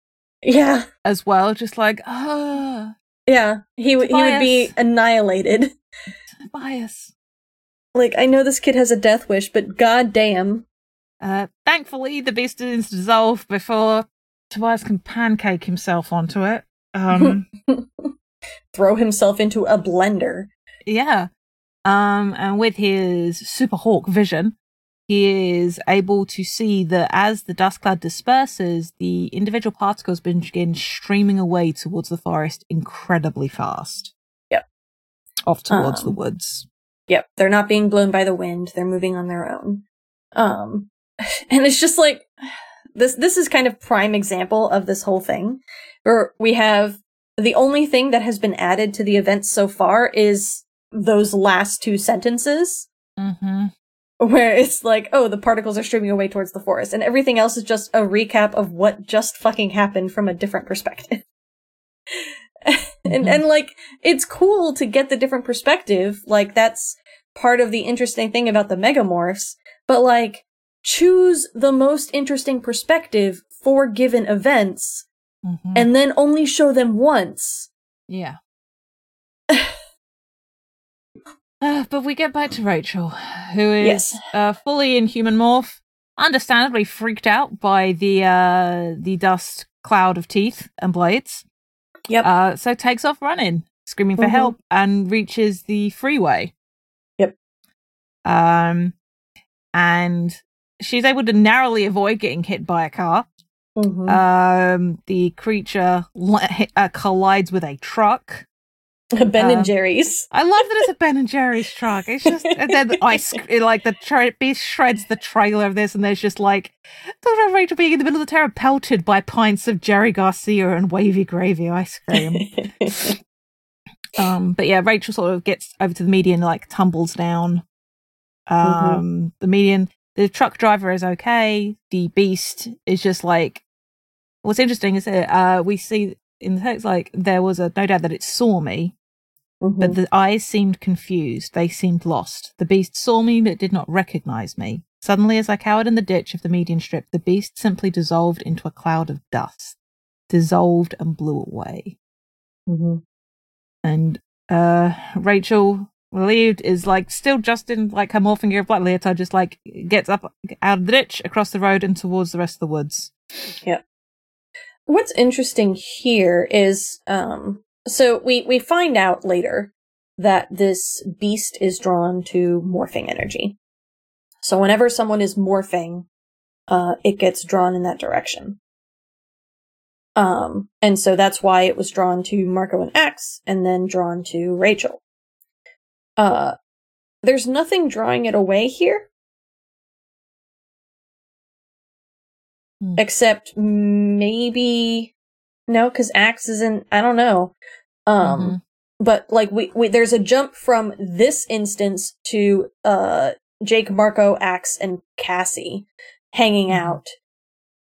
Yeah. as well just like ah Yeah. He w- he would be annihilated. bias Like I know this kid has a death wish, but goddamn. uh thankfully the beast is dissolved before tobias can pancake himself onto it um throw himself into a blender. yeah um and with his super hawk vision he is able to see that as the dust cloud disperses the individual particles begin streaming away towards the forest incredibly fast Yep. off towards the Um, woods Yep, they're not being blown by the wind. They're moving on their own. Um and it's just like this this is kind of prime example of this whole thing where we have the only thing that has been added to the events so far is those last two sentences mm-hmm. where it's like, oh, the particles are streaming away towards the forest, and everything else is just a recap of what just fucking happened from a different perspective. and Mhm. and like it's cool to get the different perspective. Like that's part of the interesting thing about the megamorphs, but like choose the most interesting perspective for given events Mm-hmm. and then only show them once. yeah. Uh, but we get back to Rachel, who is Yes. uh, fully in human morph, understandably freaked out by the uh, the dust cloud of teeth and blades. Yep. Uh, so takes off running, screaming for Mhm. help, and reaches the freeway. Yep. Um, and she's able to narrowly avoid getting hit by a car. Mhm. Um, the creature li- uh, collides with a truck. ben uh, and Jerry's. I love that it's a Ben and Jerry's truck. It's just and then the ice like the tra- beast shreds the trailer of this, and there's just like Rachel being in the middle of the terror, pelted by pints of Jerry Garcia and wavy gravy ice cream. um, but yeah, Rachel sort of gets over to the median, like tumbles down. Um, the median, the truck driver is okay. The beast is just like. What's interesting is that uh, we see in the text like there was a no doubt that it saw me, Mhm. but the eyes seemed confused. They seemed lost. The beast saw me but did not recognize me. Suddenly, as I cowered in the ditch of the median strip, the beast simply dissolved into a cloud of dust, dissolved and blew away. Mhm. And uh, Rachel, relieved, is like still just in like her morphing gear of black leotard, just like gets up out of the ditch, across the road, and towards the rest of the woods. Yep. What's interesting here is um so we we find out later that this beast is drawn to morphing energy. So whenever someone is morphing, uh it gets drawn in that direction. Um and so that's why it was drawn to Marco and Ax and then drawn to Rachel. Uh there's nothing drawing it away here. Hmm. except maybe no because ax isn't i don't know um Mhm. but like we, we there's a jump from this instance to uh jake marco ax and cassie hanging Mhm. out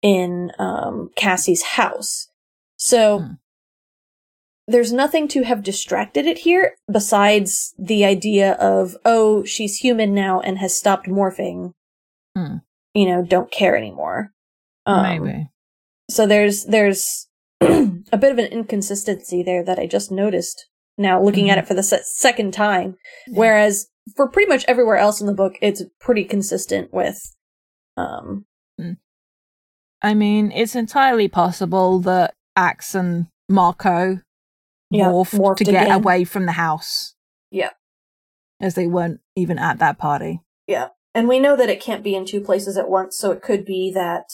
in um cassie's house so Hmm. there's nothing to have distracted it here besides the idea of oh she's human now and has stopped morphing Hmm. you know don't care anymore um, Maybe. so there's there's a bit of an inconsistency there that I just noticed now looking at Mhm. it for the se- second time. Whereas for pretty much everywhere else in the book, it's pretty consistent with. Um, I mean, it's entirely possible that Ax and Marco Yeah, morphed, morphed to get again. away from the house. Yeah. As they weren't even at that party. Yeah. And we know that it can't be in two places at once, so it could be that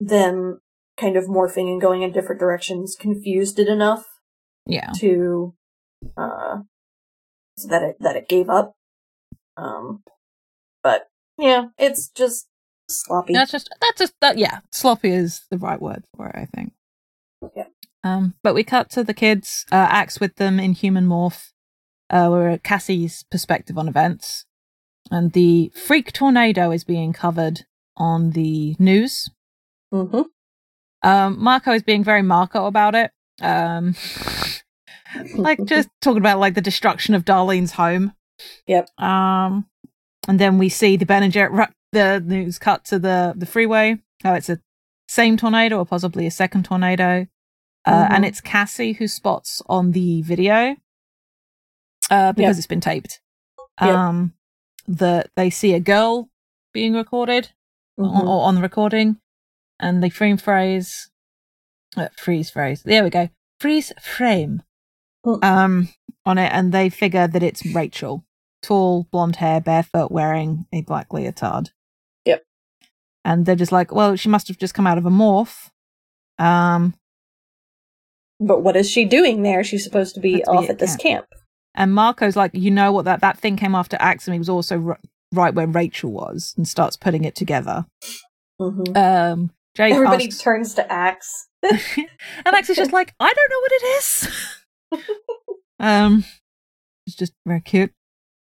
them kind of morphing and going in different directions confused it enough Yeah. to uh so that it that it gave up. Um, but yeah, it's just sloppy. That's just, that's just, that, yeah, sloppy is the right word for it, I think. Yeah. Um, but we cut to the kids, uh, Ax with them in human morph. Uh, we're at Cassie's perspective on events. And the freak tornado is being covered on the news. Mm-hmm. Um, Marco is being very Marco about it. Um, like just talking about like the destruction of Darlene's home. Yep. Um, and then we see the Ben and Jerry, ru- the news cut to the the freeway. Oh, it's a same tornado or possibly a second tornado. Uh, Mhm. and it's Cassie who spots on the video uh, because Yep. it's been taped. Yep. Um, that they see a girl being recorded on, Mhm. or on the recording, and they frame phrase, uh, freeze phrase. There we go, freeze frame, um, on it, and they figure that it's Rachel, tall, blonde hair, barefoot, wearing a black leotard. Yep. And they're just like, well, she must have just come out of a morph. Um, But what is she doing there? She's supposed to be Supposed to be off at at this camp. and Marco's like, you know what? That that thing came after Ax, and he was also r- right where Rachel was, and starts putting it together. Mm-hmm. Um, Jake Everybody asks, turns to Ax. and Ax is just like, I don't know what it is. um, it's just very cute.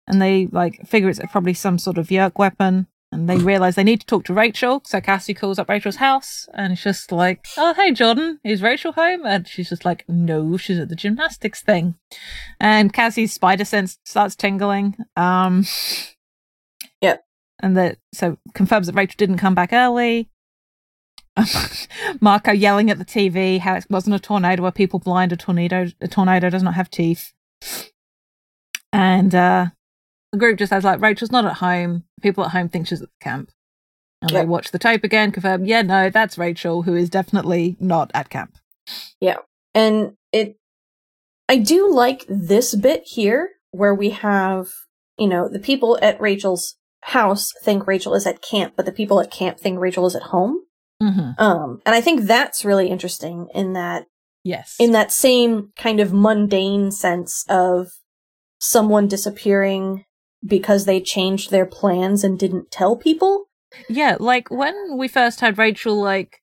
And they like figure it's probably some sort of Yeerk weapon. And they realize they need to talk to Rachel. So Cassie calls up Rachel's house and it's just like, Oh, hey, Jordan, is Rachel home? And she's just like, No, she's at the gymnastics thing. And Cassie's spider sense starts tingling. Um, Yep. And that so confirms that Rachel didn't come back early. Marco yelling at the TV how it wasn't a tornado, a people blind, a tornado, a tornado does not have teeth. And uh, the group just has like Rachel's not at home. People at home think she's at the camp, and they watch the tape again, confirm, yeah, no, that's Rachel, who is definitely not at camp. Yeah. and it, I do like this bit here where we have, you know, the people at Rachel's house think Rachel is at camp, but the people at camp think Rachel is at home. Mm-hmm. Um, and I think that's really interesting in that Yes. in that same kind of mundane sense of someone disappearing because they changed their plans and didn't tell people. Yeah, like when we first had Rachel like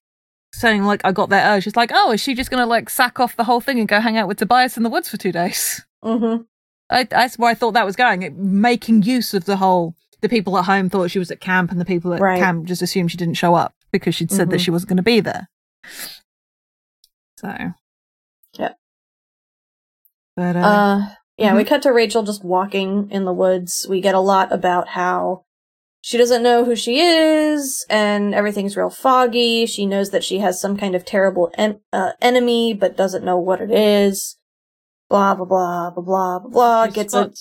saying like I got that urge, it's like, oh, is she just gonna like sack off the whole thing and go hang out with Tobias in the woods for two days? Mm-hmm. I, that's where I thought that was going. It, making use of the whole the people at home thought she was at camp and the people at Right. camp just assumed she didn't show up because she'd said that Mhm. she wasn't gonna be there. So Yeah. But uh, Uh, yeah, we Mhm. cut to Rachel just walking in the woods. We get a lot about how she doesn't know who she is, and everything's real foggy. She knows that she has some kind of terrible en- uh, enemy, but doesn't know what it is. Blah blah blah blah blah blah she Gets a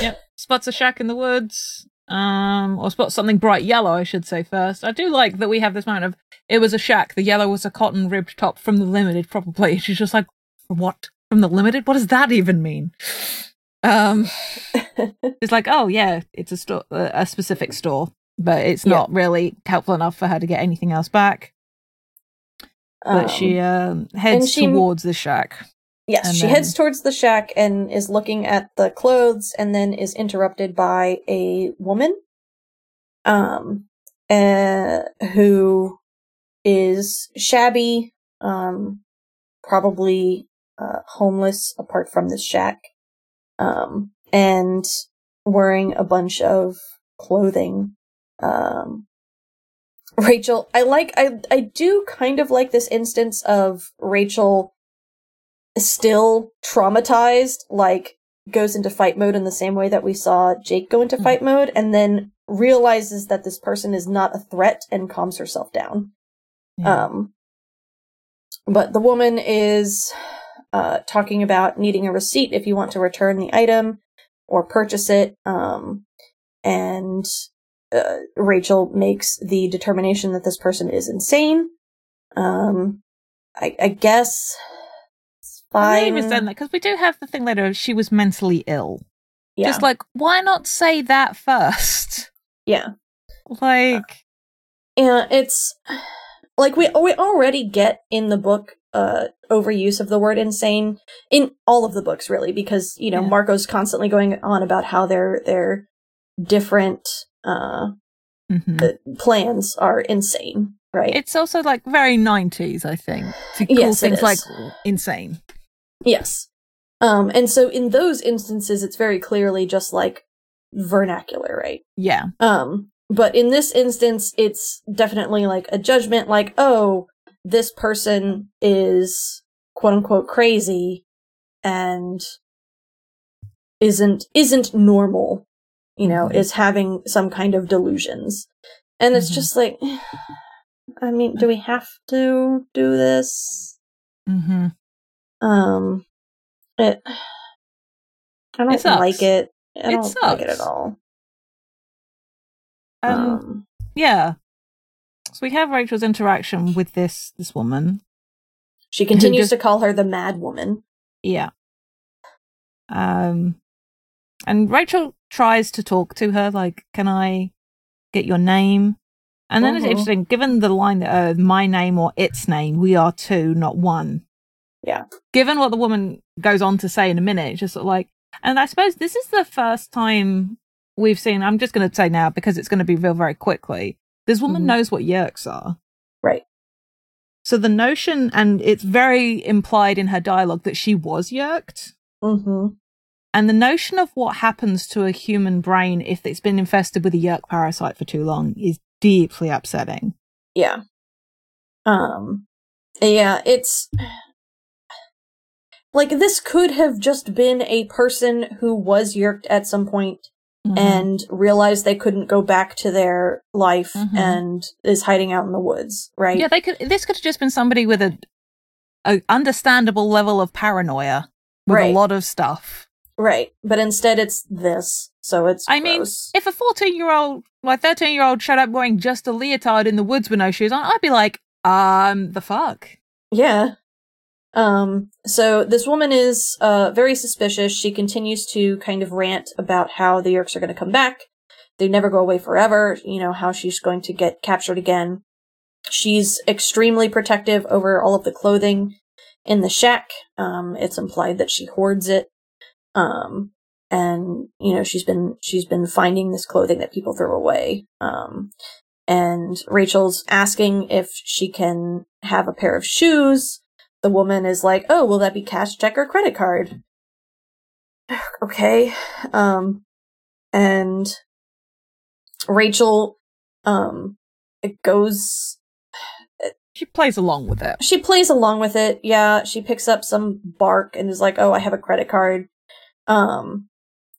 yep, spots a shack in the woods. Um, or spot something bright yellow, I should say first. I do like that we have this moment of it was a shack. The yellow was a cotton ribbed top from the limited, probably. She's just like, what from the limited? What does that even mean? Um, it's like, oh yeah, it's a store, a specific store, but it's Yeah. not really helpful enough for her to get anything else back. But um, she um, heads she- towards the shack. Yes, And she then- heads towards the shack and is looking at the clothes and then is interrupted by a woman um uh, who is shabby um probably uh, homeless apart from this shack um and wearing a bunch of clothing. Um Rachel I like I I do kind of like this instance of Rachel still traumatized, like goes into fight mode in the same way that we saw Jake go into Mhm. fight mode, and then realizes that this person is not a threat and calms herself down. Yeah. Um, but the woman is uh, talking about needing a receipt if you want to return the item or purchase it. Um, and uh, Rachel makes the determination that this person is insane. Um, I, I guess it's I fine. resent that because we do have the thing later. She was mentally ill. Yeah, Just like, why not say that first? yeah. Like, yeah, it's like we we already get in the book uh overuse of the word insane in all of the books really because you know Yeah. Marco's constantly going on about how their their different uh mhm. uh, plans are insane right it's also like very 90s, I think, to call Yes, things like insane. Yes um and so in those instances it's very clearly just like vernacular right Yeah. Um, but in this instance, it's definitely like a judgment, like, oh, this person is quote unquote crazy and isn't isn't normal, you know, is having some kind of delusions. And it's Mhm. just like I mean, do we have to do this? hmm Um it I don't sucks. like it. I It don't like it at all. Um, um yeah. So we have Rachel's interaction with this this woman. she continues just- to call her the mad woman. Yeah. Um, and Rachel tries to talk to her, like, "Can I get your name?" And then it's Mhm. interesting, given the line that uh, my name or its name, we are two, not one. Yeah. Given what the woman goes on to say in a minute, it's just sort of like, and I suppose this is the first time we've seen. I'm just going to say now because it's going to be revealed very quickly. This woman Mhm. knows what Yeerks are. Right. So the notion, and it's very implied in her dialogue that she was Yeerked. Mm-hmm. And the notion of what happens to a human brain if it's been infested with a Yeerk parasite for too long is deeply upsetting. Yeah. Um yeah, it's like this could have just been a person who was Yeerked at some point Mhm. and realized they couldn't go back to their life Mhm. and is hiding out in the woods, right? yeah, they could. This could have just been somebody with a, a understandable level of paranoia with Right. a lot of stuff. Right. But instead it's this. So it's I mean. If a fourteen-year-old, like thirteen-year-old, showed up wearing just a leotard in the woods with no shoes on, I'd be like, um, the fuck. yeah. Um, so this woman is uh, very suspicious. She continues to kind of rant about how the Yeerks are going to come back. They never go away forever. You know how she's going to get captured again. She's extremely protective over all of the clothing in the shack. Um, it's implied that she hoards it. Um, and you know she's been she's been finding this clothing that people throw away. Um, and Rachel's asking if she can have a pair of shoes. The woman is like, "Oh, will that be cash, check, or credit card?" okay. Um, and Rachel, um, it goes. She plays along with it. She plays along with it. Yeah, she picks up some bark and is like, "Oh, I have a credit card." Um,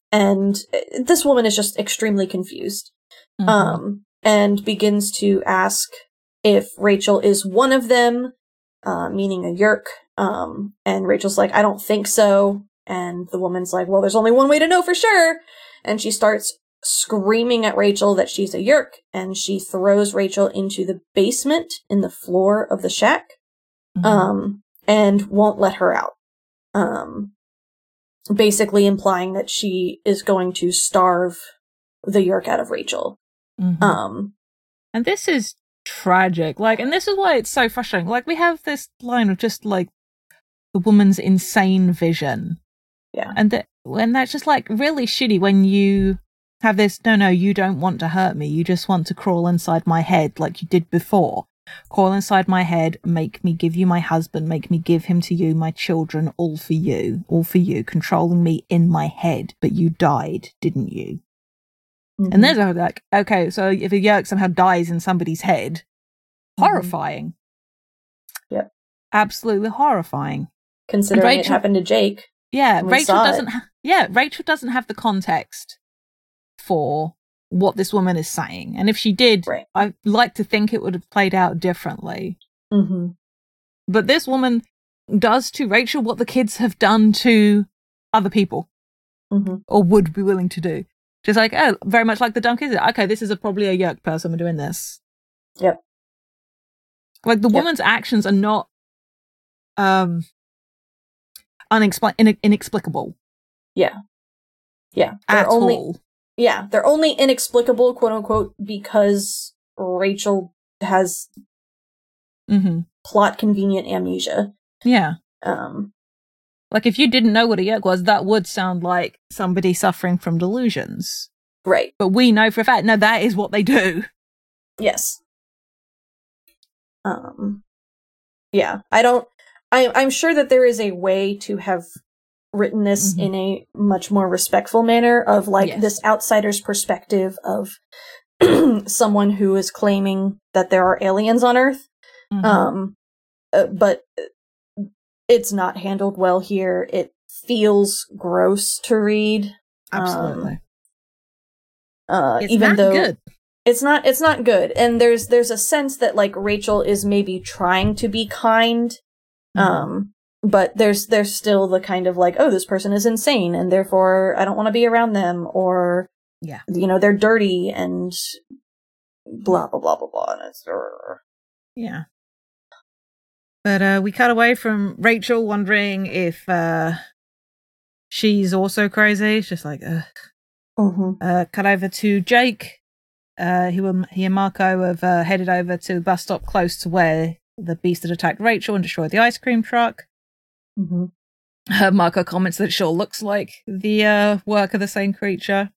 and uh, this woman is just extremely confused. Mm-hmm. Um, and begins to ask if Rachel is one of them, uh, meaning a Yeerk. Um, and Rachel's like, I don't think so. And the woman's like, well, there's only one way to know for sure. And she starts screaming at Rachel that she's a Yeerk, and she throws Rachel into the basement in the floor of the shack, mm-hmm. um, and won't let her out. Um, basically implying that she is going to starve the Yeerk out of Rachel. Mm-hmm. Um, and this is tragic. Like, and this is why it's so frustrating. Like, we have this line of just like the woman's insane vision. Yeah. And that, and that's just like really shitty when you have this, no, no, you don't want to hurt me. You just want to crawl inside my head like you did before. Crawl inside my head, make me give you my husband, make me give him to you, my children, all for you, all for you, controlling me in my head. But you died, didn't you? Mm-hmm. And there's like, okay, so if a Yeerk somehow dies in somebody's head, mm-hmm. horrifying. Yep. Absolutely horrifying. Considering Rachel, it happened to Jake. Yeah, Rachel doesn't. Ha- yeah, Rachel doesn't have the context for what this woman is saying, and if she did, right. I like to think it would have played out differently. Mm-hmm. But this woman does to Rachel what the kids have done to other people, mm-hmm. or would be willing to do. Just like, oh, very much like the dunk is it? Okay, this is a, probably a Yeerk person we're doing this. Yep. Like the yep. woman's actions are not um unexpl- in- inexplicable. Yeah. Yeah. They're At only all. Yeah, they're only inexplicable, quote unquote, because Rachel has mm-hmm. plot convenient amnesia. Yeah. Um like if you didn't know what a Yeerk was, that would sound like somebody suffering from delusions. Right. But we know for a fact, no, that is what they do. Yes. Um yeah, I don't I I'm sure that there is a way to have written this mm-hmm. in a much more respectful manner of like yes. this outsider's perspective of someone who is claiming that there are aliens on earth. Mm-hmm. Um uh, but it's not handled well here. It feels gross to read. Absolutely. Um, uh, even though good. it's not, it's not good. And there's, there's a sense that like Rachel is maybe trying to be kind. Mm-hmm. Um, but there's, there's still the kind of like, oh, this person is insane and therefore I don't want to be around them or, yeah, you know, they're dirty and blah, blah, blah, blah, blah. And it's, uh, yeah. But uh, we cut away from Rachel wondering if uh, she's also crazy. It's just like, mm-hmm. uh, cut over to Jake. Uh, he, he and Marco have uh, headed over to a bus stop close to where the beast had attacked Rachel and destroyed the ice cream truck. Mm-hmm. Uh, Marco comments that it sure looks like the uh, work of the same creature.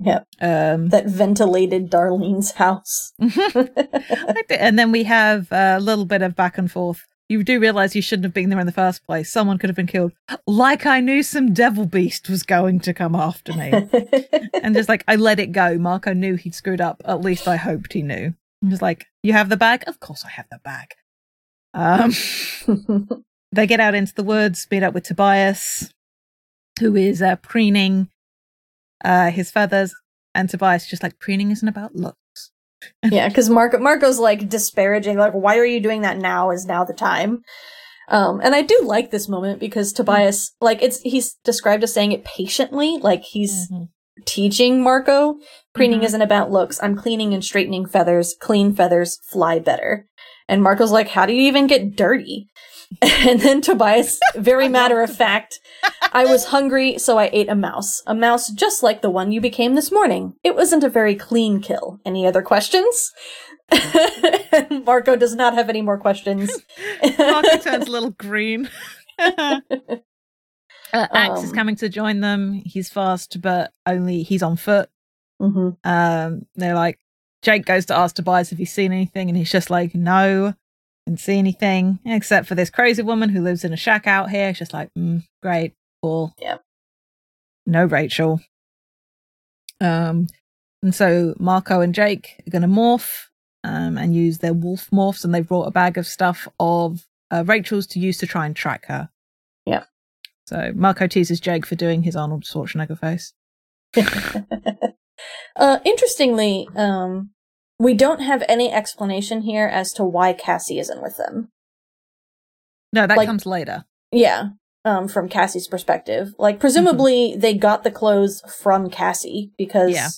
Yep. Um, that ventilated Darlene's house. and then we have a little bit of back and forth you do realize you shouldn't have been there in the first place. Someone could have been killed. Like I knew some devil beast was going to come after me. and just like, I let it go. Marco knew he'd screwed up. At least I hoped he knew. He was like, You have the bag? Of course I have the bag. Um, they get out into the woods, meet up with Tobias, who is uh, preening uh, his feathers. And Tobias just like, preening isn't about look yeah, because Marco Marco's like disparaging, like, why are you doing that now? Is now the time? Um, and I do like this moment because Tobias, like, it's he's described as saying it patiently, like he's mm-hmm. teaching Marco. Preening mm-hmm. isn't about looks. I'm cleaning and straightening feathers. Clean feathers fly better. And Marco's like, how do you even get dirty? and then Tobias, very matter of fact, I was hungry, so I ate a mouse. A mouse just like the one you became this morning. It wasn't a very clean kill. Any other questions? Marco does not have any more questions. Marco turns a little green. uh, Ax um, is coming to join them. He's fast, but only he's on foot. Mm-hmm. Um, they're like, Jake goes to ask Tobias if he's seen anything, and he's just like, no, didn't see anything except for this crazy woman who lives in a shack out here. She's just like, mm, great, cool. Yeah. No Rachel. Um, and so Marco and Jake are going to morph um, and use their wolf morphs, and they've brought a bag of stuff of uh, Rachel's to use to try and track her. Yeah. So Marco teases Jake for doing his Arnold Schwarzenegger face. uh, interestingly, um, we don't have any explanation here as to why Cassie isn't with them. No, that like, comes later. Yeah, um, from Cassie's perspective. Like, presumably mm-hmm. they got the clothes from Cassie because yeah.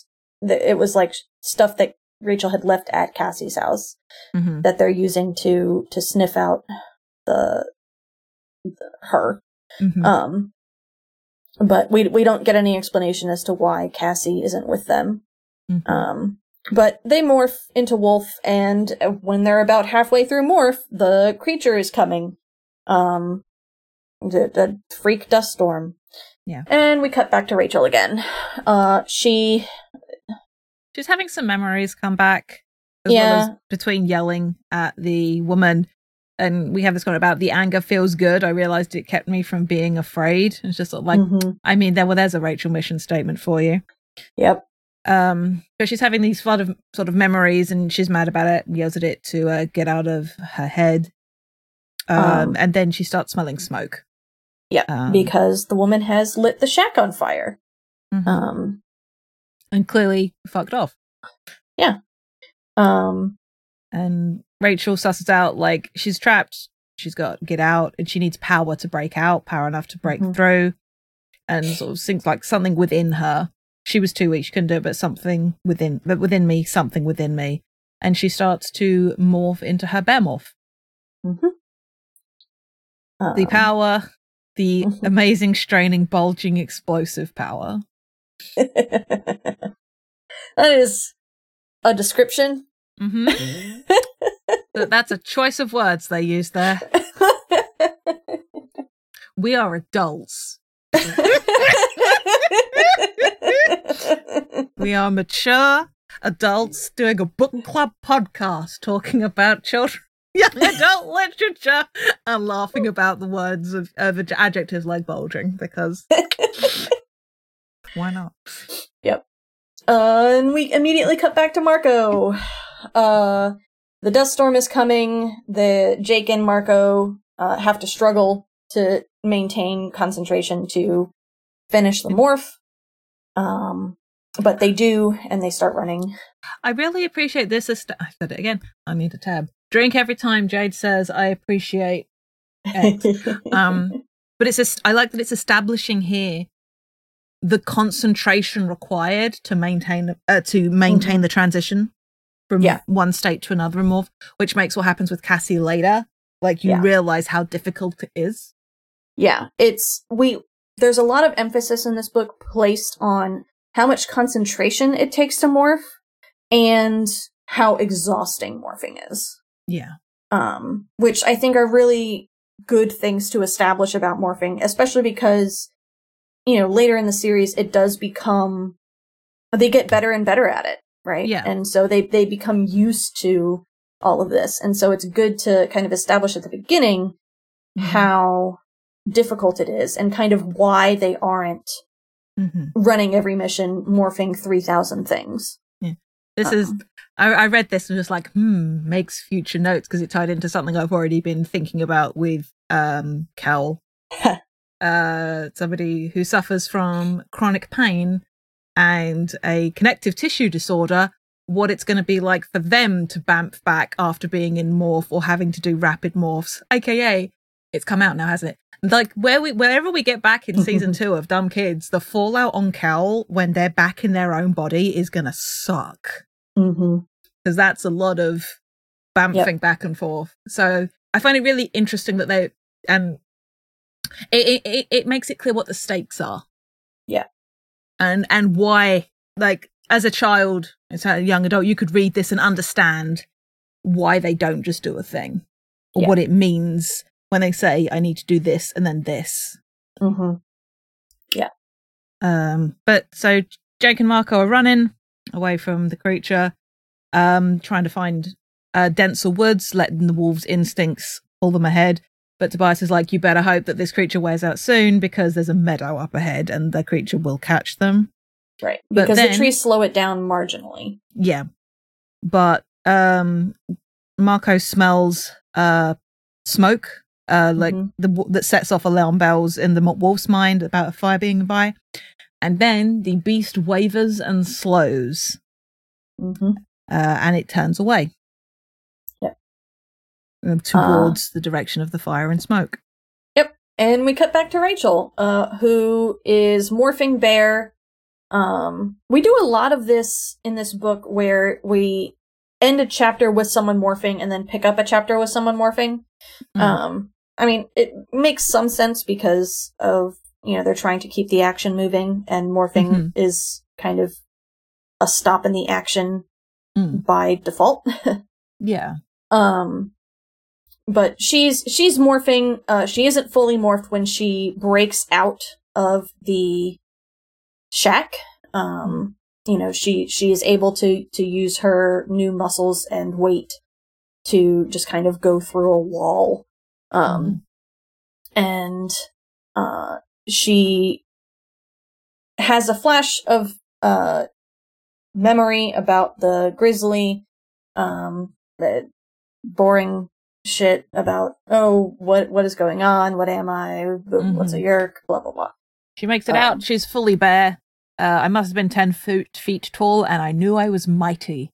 th- it was like stuff that Rachel had left at Cassie's house mm-hmm. that they're using to to sniff out the, the her. Mm-hmm. Um, but we we don't get any explanation as to why Cassie isn't with them. Mm-hmm. Um, but they morph into wolf, and when they're about halfway through morph, the creature is coming. Um, the, the freak dust storm. Yeah. And we cut back to Rachel again. Uh, she. She's having some memories come back. As yeah. Well as between yelling at the woman and we have this one about the anger feels good. I realized it kept me from being afraid. It's just sort of like, mm-hmm. I mean, there, well, there's a Rachel mission statement for you. Yep. Um, but she's having these flood of sort of memories, and she's mad about it and yells at it to uh, get out of her head. Um, um, and then she starts smelling smoke. Yeah, um, because the woman has lit the shack on fire. Mm-hmm. Um, and clearly fucked off. Yeah. Um, and Rachel susses out like she's trapped. She's got to get out, and she needs power to break out, power enough to break mm-hmm. through, and sort of thinks like something within her she was too weak; she couldn't do it. But something within, but within me, something within me, and she starts to morph into her bear morph. Mm-hmm. Um, the power, the mm-hmm. amazing, straining, bulging, explosive power. that is a description. Mm-hmm. That's a choice of words they use there. we are adults. we are mature adults doing a book club podcast talking about children young adult literature and laughing about the words of, of adjectives like bulging because why not? Yep. Uh, and we immediately cut back to Marco. Uh, the dust storm is coming. The Jake and Marco uh, have to struggle to maintain concentration to finish the morph. Um, but they do, and they start running. I really appreciate this. Est- I said it again. I need a tab. Drink every time Jade says, "I appreciate." um, but it's just, I like that it's establishing here the concentration required to maintain uh, to maintain mm-hmm. the transition from yeah. one state to another and morph, which makes what happens with Cassie later. Like you yeah. realize how difficult it is. Yeah, it's we. There's a lot of emphasis in this book placed on how much concentration it takes to morph and how exhausting morphing is. Yeah. Um, which I think are really good things to establish about morphing, especially because, you know, later in the series, it does become, they get better and better at it, right? Yeah. And so they, they become used to all of this. And so it's good to kind of establish at the beginning mm-hmm. how difficult it is and kind of why they aren't mm-hmm. running every mission, morphing 3,000 things. Yeah. This um, is, I, I, read this and was like, hmm, makes future notes because it tied into something I've already been thinking about with um, Cal. uh, somebody who suffers from chronic pain and a connective tissue disorder, what it's going to be like for them to bamf back after being in morph or having to do rapid morphs, aka it's come out now, hasn't it? Like where we wherever we get back in season two of Dumb Kids, the fallout on Cal when they're back in their own body is gonna suck. Because mm-hmm. that's a lot of bamfing yep. back and forth. So I find it really interesting that they and it, it it makes it clear what the stakes are. Yeah. And and why like as a child, as a young adult, you could read this and understand why they don't just do a thing or Yeah. what it means when they say I need to do this and then this. Mm-hmm. Yeah. Um, but so Jake and Marco are running away from the creature, um, trying to find uh, denser woods, letting the wolves' instincts pull them ahead. But Tobias is like, you better hope that this creature wears out soon because there's a meadow up ahead and the creature will catch them. Right. But Because then- the trees slow it down marginally. Yeah. But um Marco smells uh smoke uh like Mhm. the that sets off alarm bells in the wolf's mind about a fire being by. And then the beast wavers and slows Mm-hmm. uh and it turns away. Yep. Uh, Towards the direction of the fire and smoke. Yep, and we cut back to Rachel, uh, who is morphing bear. Um, we do a lot of this in this book where we end a chapter with someone morphing and then pick up a chapter with someone morphing. Mm. Um, I mean, it makes some sense because of, you know, they're trying to keep the action moving and morphing Mhm. is kind of a stop in the action Mm. by default. Yeah. Um, but she's she's morphing. Uh, she isn't fully morphed when she breaks out of the shack. Um, you know, she she is able to to use her new muscles and weight to just kind of go through a wall. Um, and uh, she has a flash of uh memory about the grizzly um the boring shit about oh what what is going on what am i what's a Mhm. Yeerk blah blah blah She makes it Um, out. She's fully bear. Uh, I must have been 10 feet, feet tall, and I knew I was mighty.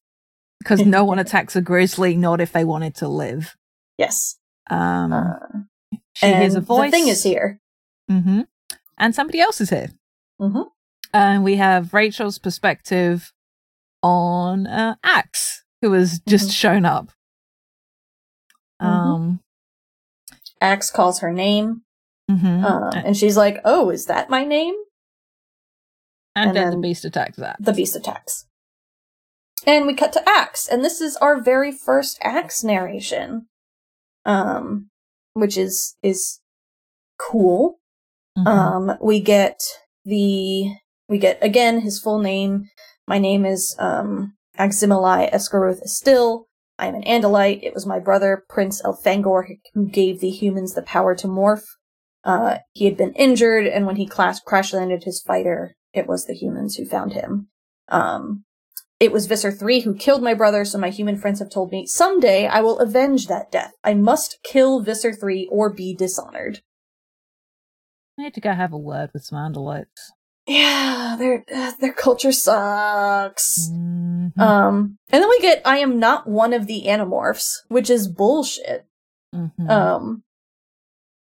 Because no one attacks a grizzly, not if they wanted to live. yes Um, uh, she and hears a voice. the thing is here hmm And somebody else is here. Mhm. And we have Rachel's perspective on uh, Ax, who has just Mhm. shown up. Mhm. Um, ax calls her name uh, and she's like oh is that my name and, and then, then the beast attacks that. the beast attacks and we cut to ax and this is our very first ax narration um which is is cool Mhm. Um, we get the we get again his full name. My name is um Aximili Esgarrouth Isthill. I am an Andalite. It was my brother Prince Elfangor who gave the humans the power to morph. Uh, he had been injured, and when he class- crash landed his fighter, it was the humans who found him. Um, it was Visser III who killed my brother, so my human friends have told me someday I will avenge that death. I must kill Visser III or be dishonored. I need to go have a word with some Andalites. Yeah, their uh, their culture sucks. Mhm. Um, and then we get I am not one of the Animorphs, which is bullshit. Mhm. Um,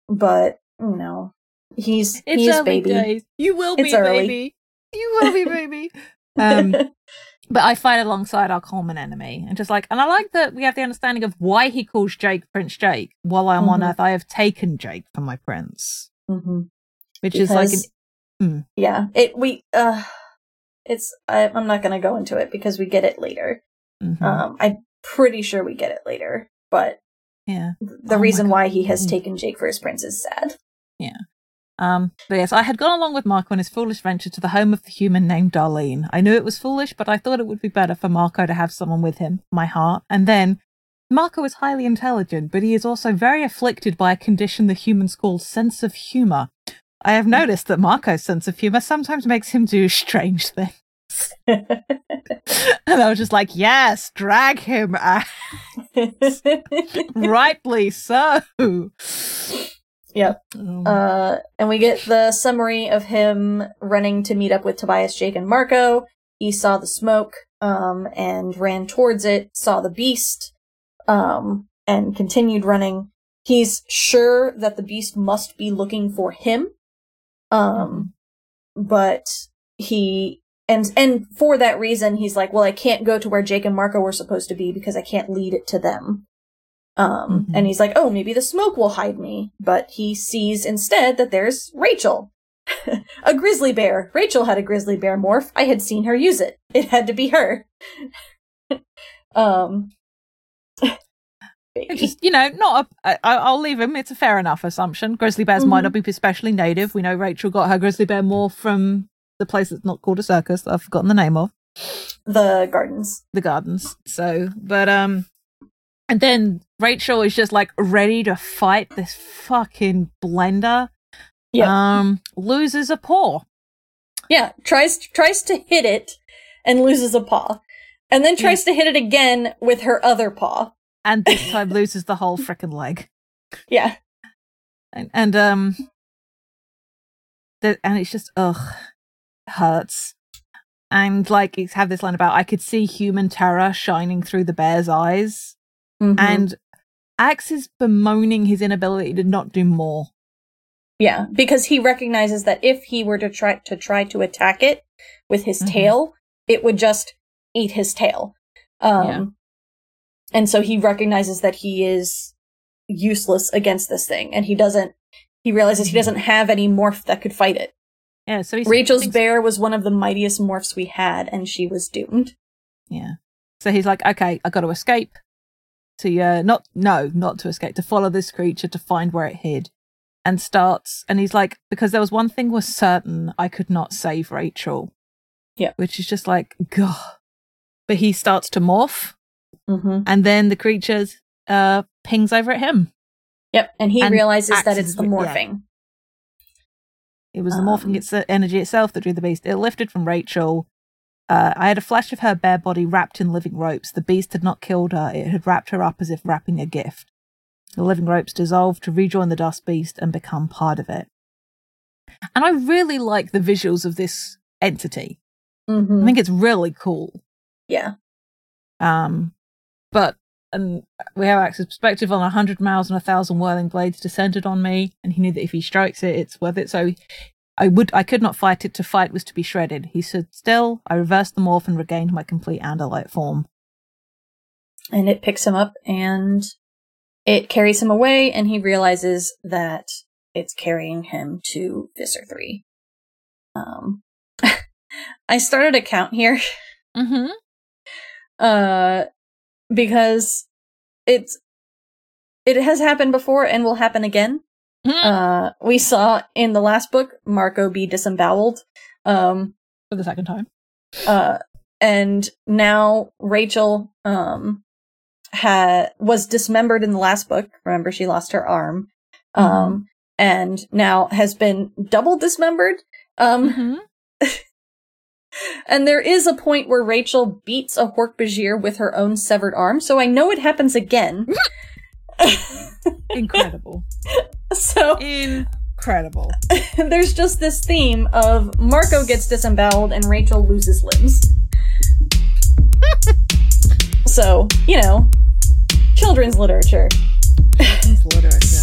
but you know, he's it's he's baby. days. You will be early. baby. You will be baby. um, but I fight alongside our common enemy, and just like, and I like that we have the understanding of why he calls Jake Prince Jake. While I'm on Mhm. Earth, I have taken Jake for my prince, hmm which is like, an, Because- Hmm. yeah, it we uh, it's I, I'm not gonna go into it because we get it later. Mhm. Um, I'm pretty sure we get it later, but yeah. the Oh reason why he has Mm. taken Jake for his prince is sad. Um, but yes, I had gone along with Marco on his foolish venture to the home of the human named Darlene. I knew it was foolish, but I thought it would be better for Marco to have someone with him, my heart. And then, Marco is highly intelligent, but he is also very afflicted by a condition the humans call sense of humor. I have noticed that Marco's sense of humor sometimes makes him do strange things. and I was just like, yes, drag him. out. Rightly so. Yep. Um, Uh, and we get the summary of him running to meet up with Tobias, Jake, and Marco. He saw the smoke, um, and ran towards it, saw the beast, um, and continued running. He's sure that the beast must be looking for him. Um, but he, and, and for that reason, he's like, well, I can't go to where Jake and Marco were supposed to be because I can't lead it to them. Um, Mhm. and he's like, oh, maybe the smoke will hide me. But he sees instead that there's Rachel. a grizzly bear. Rachel had a grizzly bear morph. I had seen her use it. It had to be her. um, just, you know, not a. I, I'll leave him. It's a fair enough assumption. Grizzly bears might not be especially native. We know Rachel got her grizzly bear morph from the place that's not called a circus. that I've forgotten the name of. the gardens. the gardens. So, but um, and then Rachel is just like ready to fight this fucking blender. Yeah. Um, loses a paw. Yeah, tries tries to hit it and loses a paw. And then tries to hit it again with her other paw. and this time loses the whole freaking leg. Yeah. And, and um, the, and it's just ugh, hurts. And like it's had this line about I could see human terror shining through the bear's eyes, Mhm. and Ax is bemoaning his inability to not do more. yeah, because he recognizes that if he were to try to try to attack it with his Mhm. tail, it would just eat his tail. Um Yeah. and so he recognizes that he is useless against this thing and he doesn't he realizes he doesn't have any morph that could fight it. Yeah, so he's Rachel's thinks- bear was one of the mightiest morphs we had and she was doomed. Yeah. So he's like, okay, I got to escape. To uh, not no, not to escape, to follow this creature to find where it hid, and starts. And he's like, because there was one thing was certain, I could not save Rachel. Yeah. Which is just like, God. But he starts to morph, Mm-hmm. and then the creatures uh pings over at him. Yep, and he And realizes that it's the it, yeah. morphing. It was the Um, morphing, it's the energy itself that drew the beast. It lifted from Rachel. Uh, I had a flash of her bare body wrapped in living ropes. The beast had not killed her, it had wrapped her up as if wrapping a gift. The living ropes dissolved to rejoin the dust beast and become part of it. And I really like the visuals of this entity. Mm-hmm. I think it's really cool. yeah. Um, but and we have Ax's perspective on a hundred miles and a thousand whirling blades descended on me, and he knew that if he strikes it, it's worth it. So I would, I could not fight it. To fight was to be shredded. He stood still. I reversed the morph and regained my complete Andalite form. And it picks him up and it carries him away, and he realizes that it's carrying him to Visser 3. Um, I started a count here, Mm-hmm. uh, because it's, it has happened before and will happen again. Uh, we saw in the last book Marco be disemboweled. Um, For the second time. uh, and now Rachel um had was dismembered in the last book. Remember, she lost her arm, um, and now has been double dismembered. Um, Mm-hmm. and there is a point where Rachel beats a Hork-Bajir with her own severed arm, so I know it happens again. Incredible. so Incredible. there's just this theme of Marco gets disemboweled and Rachel loses limbs. so, you know, children's literature. It's literature.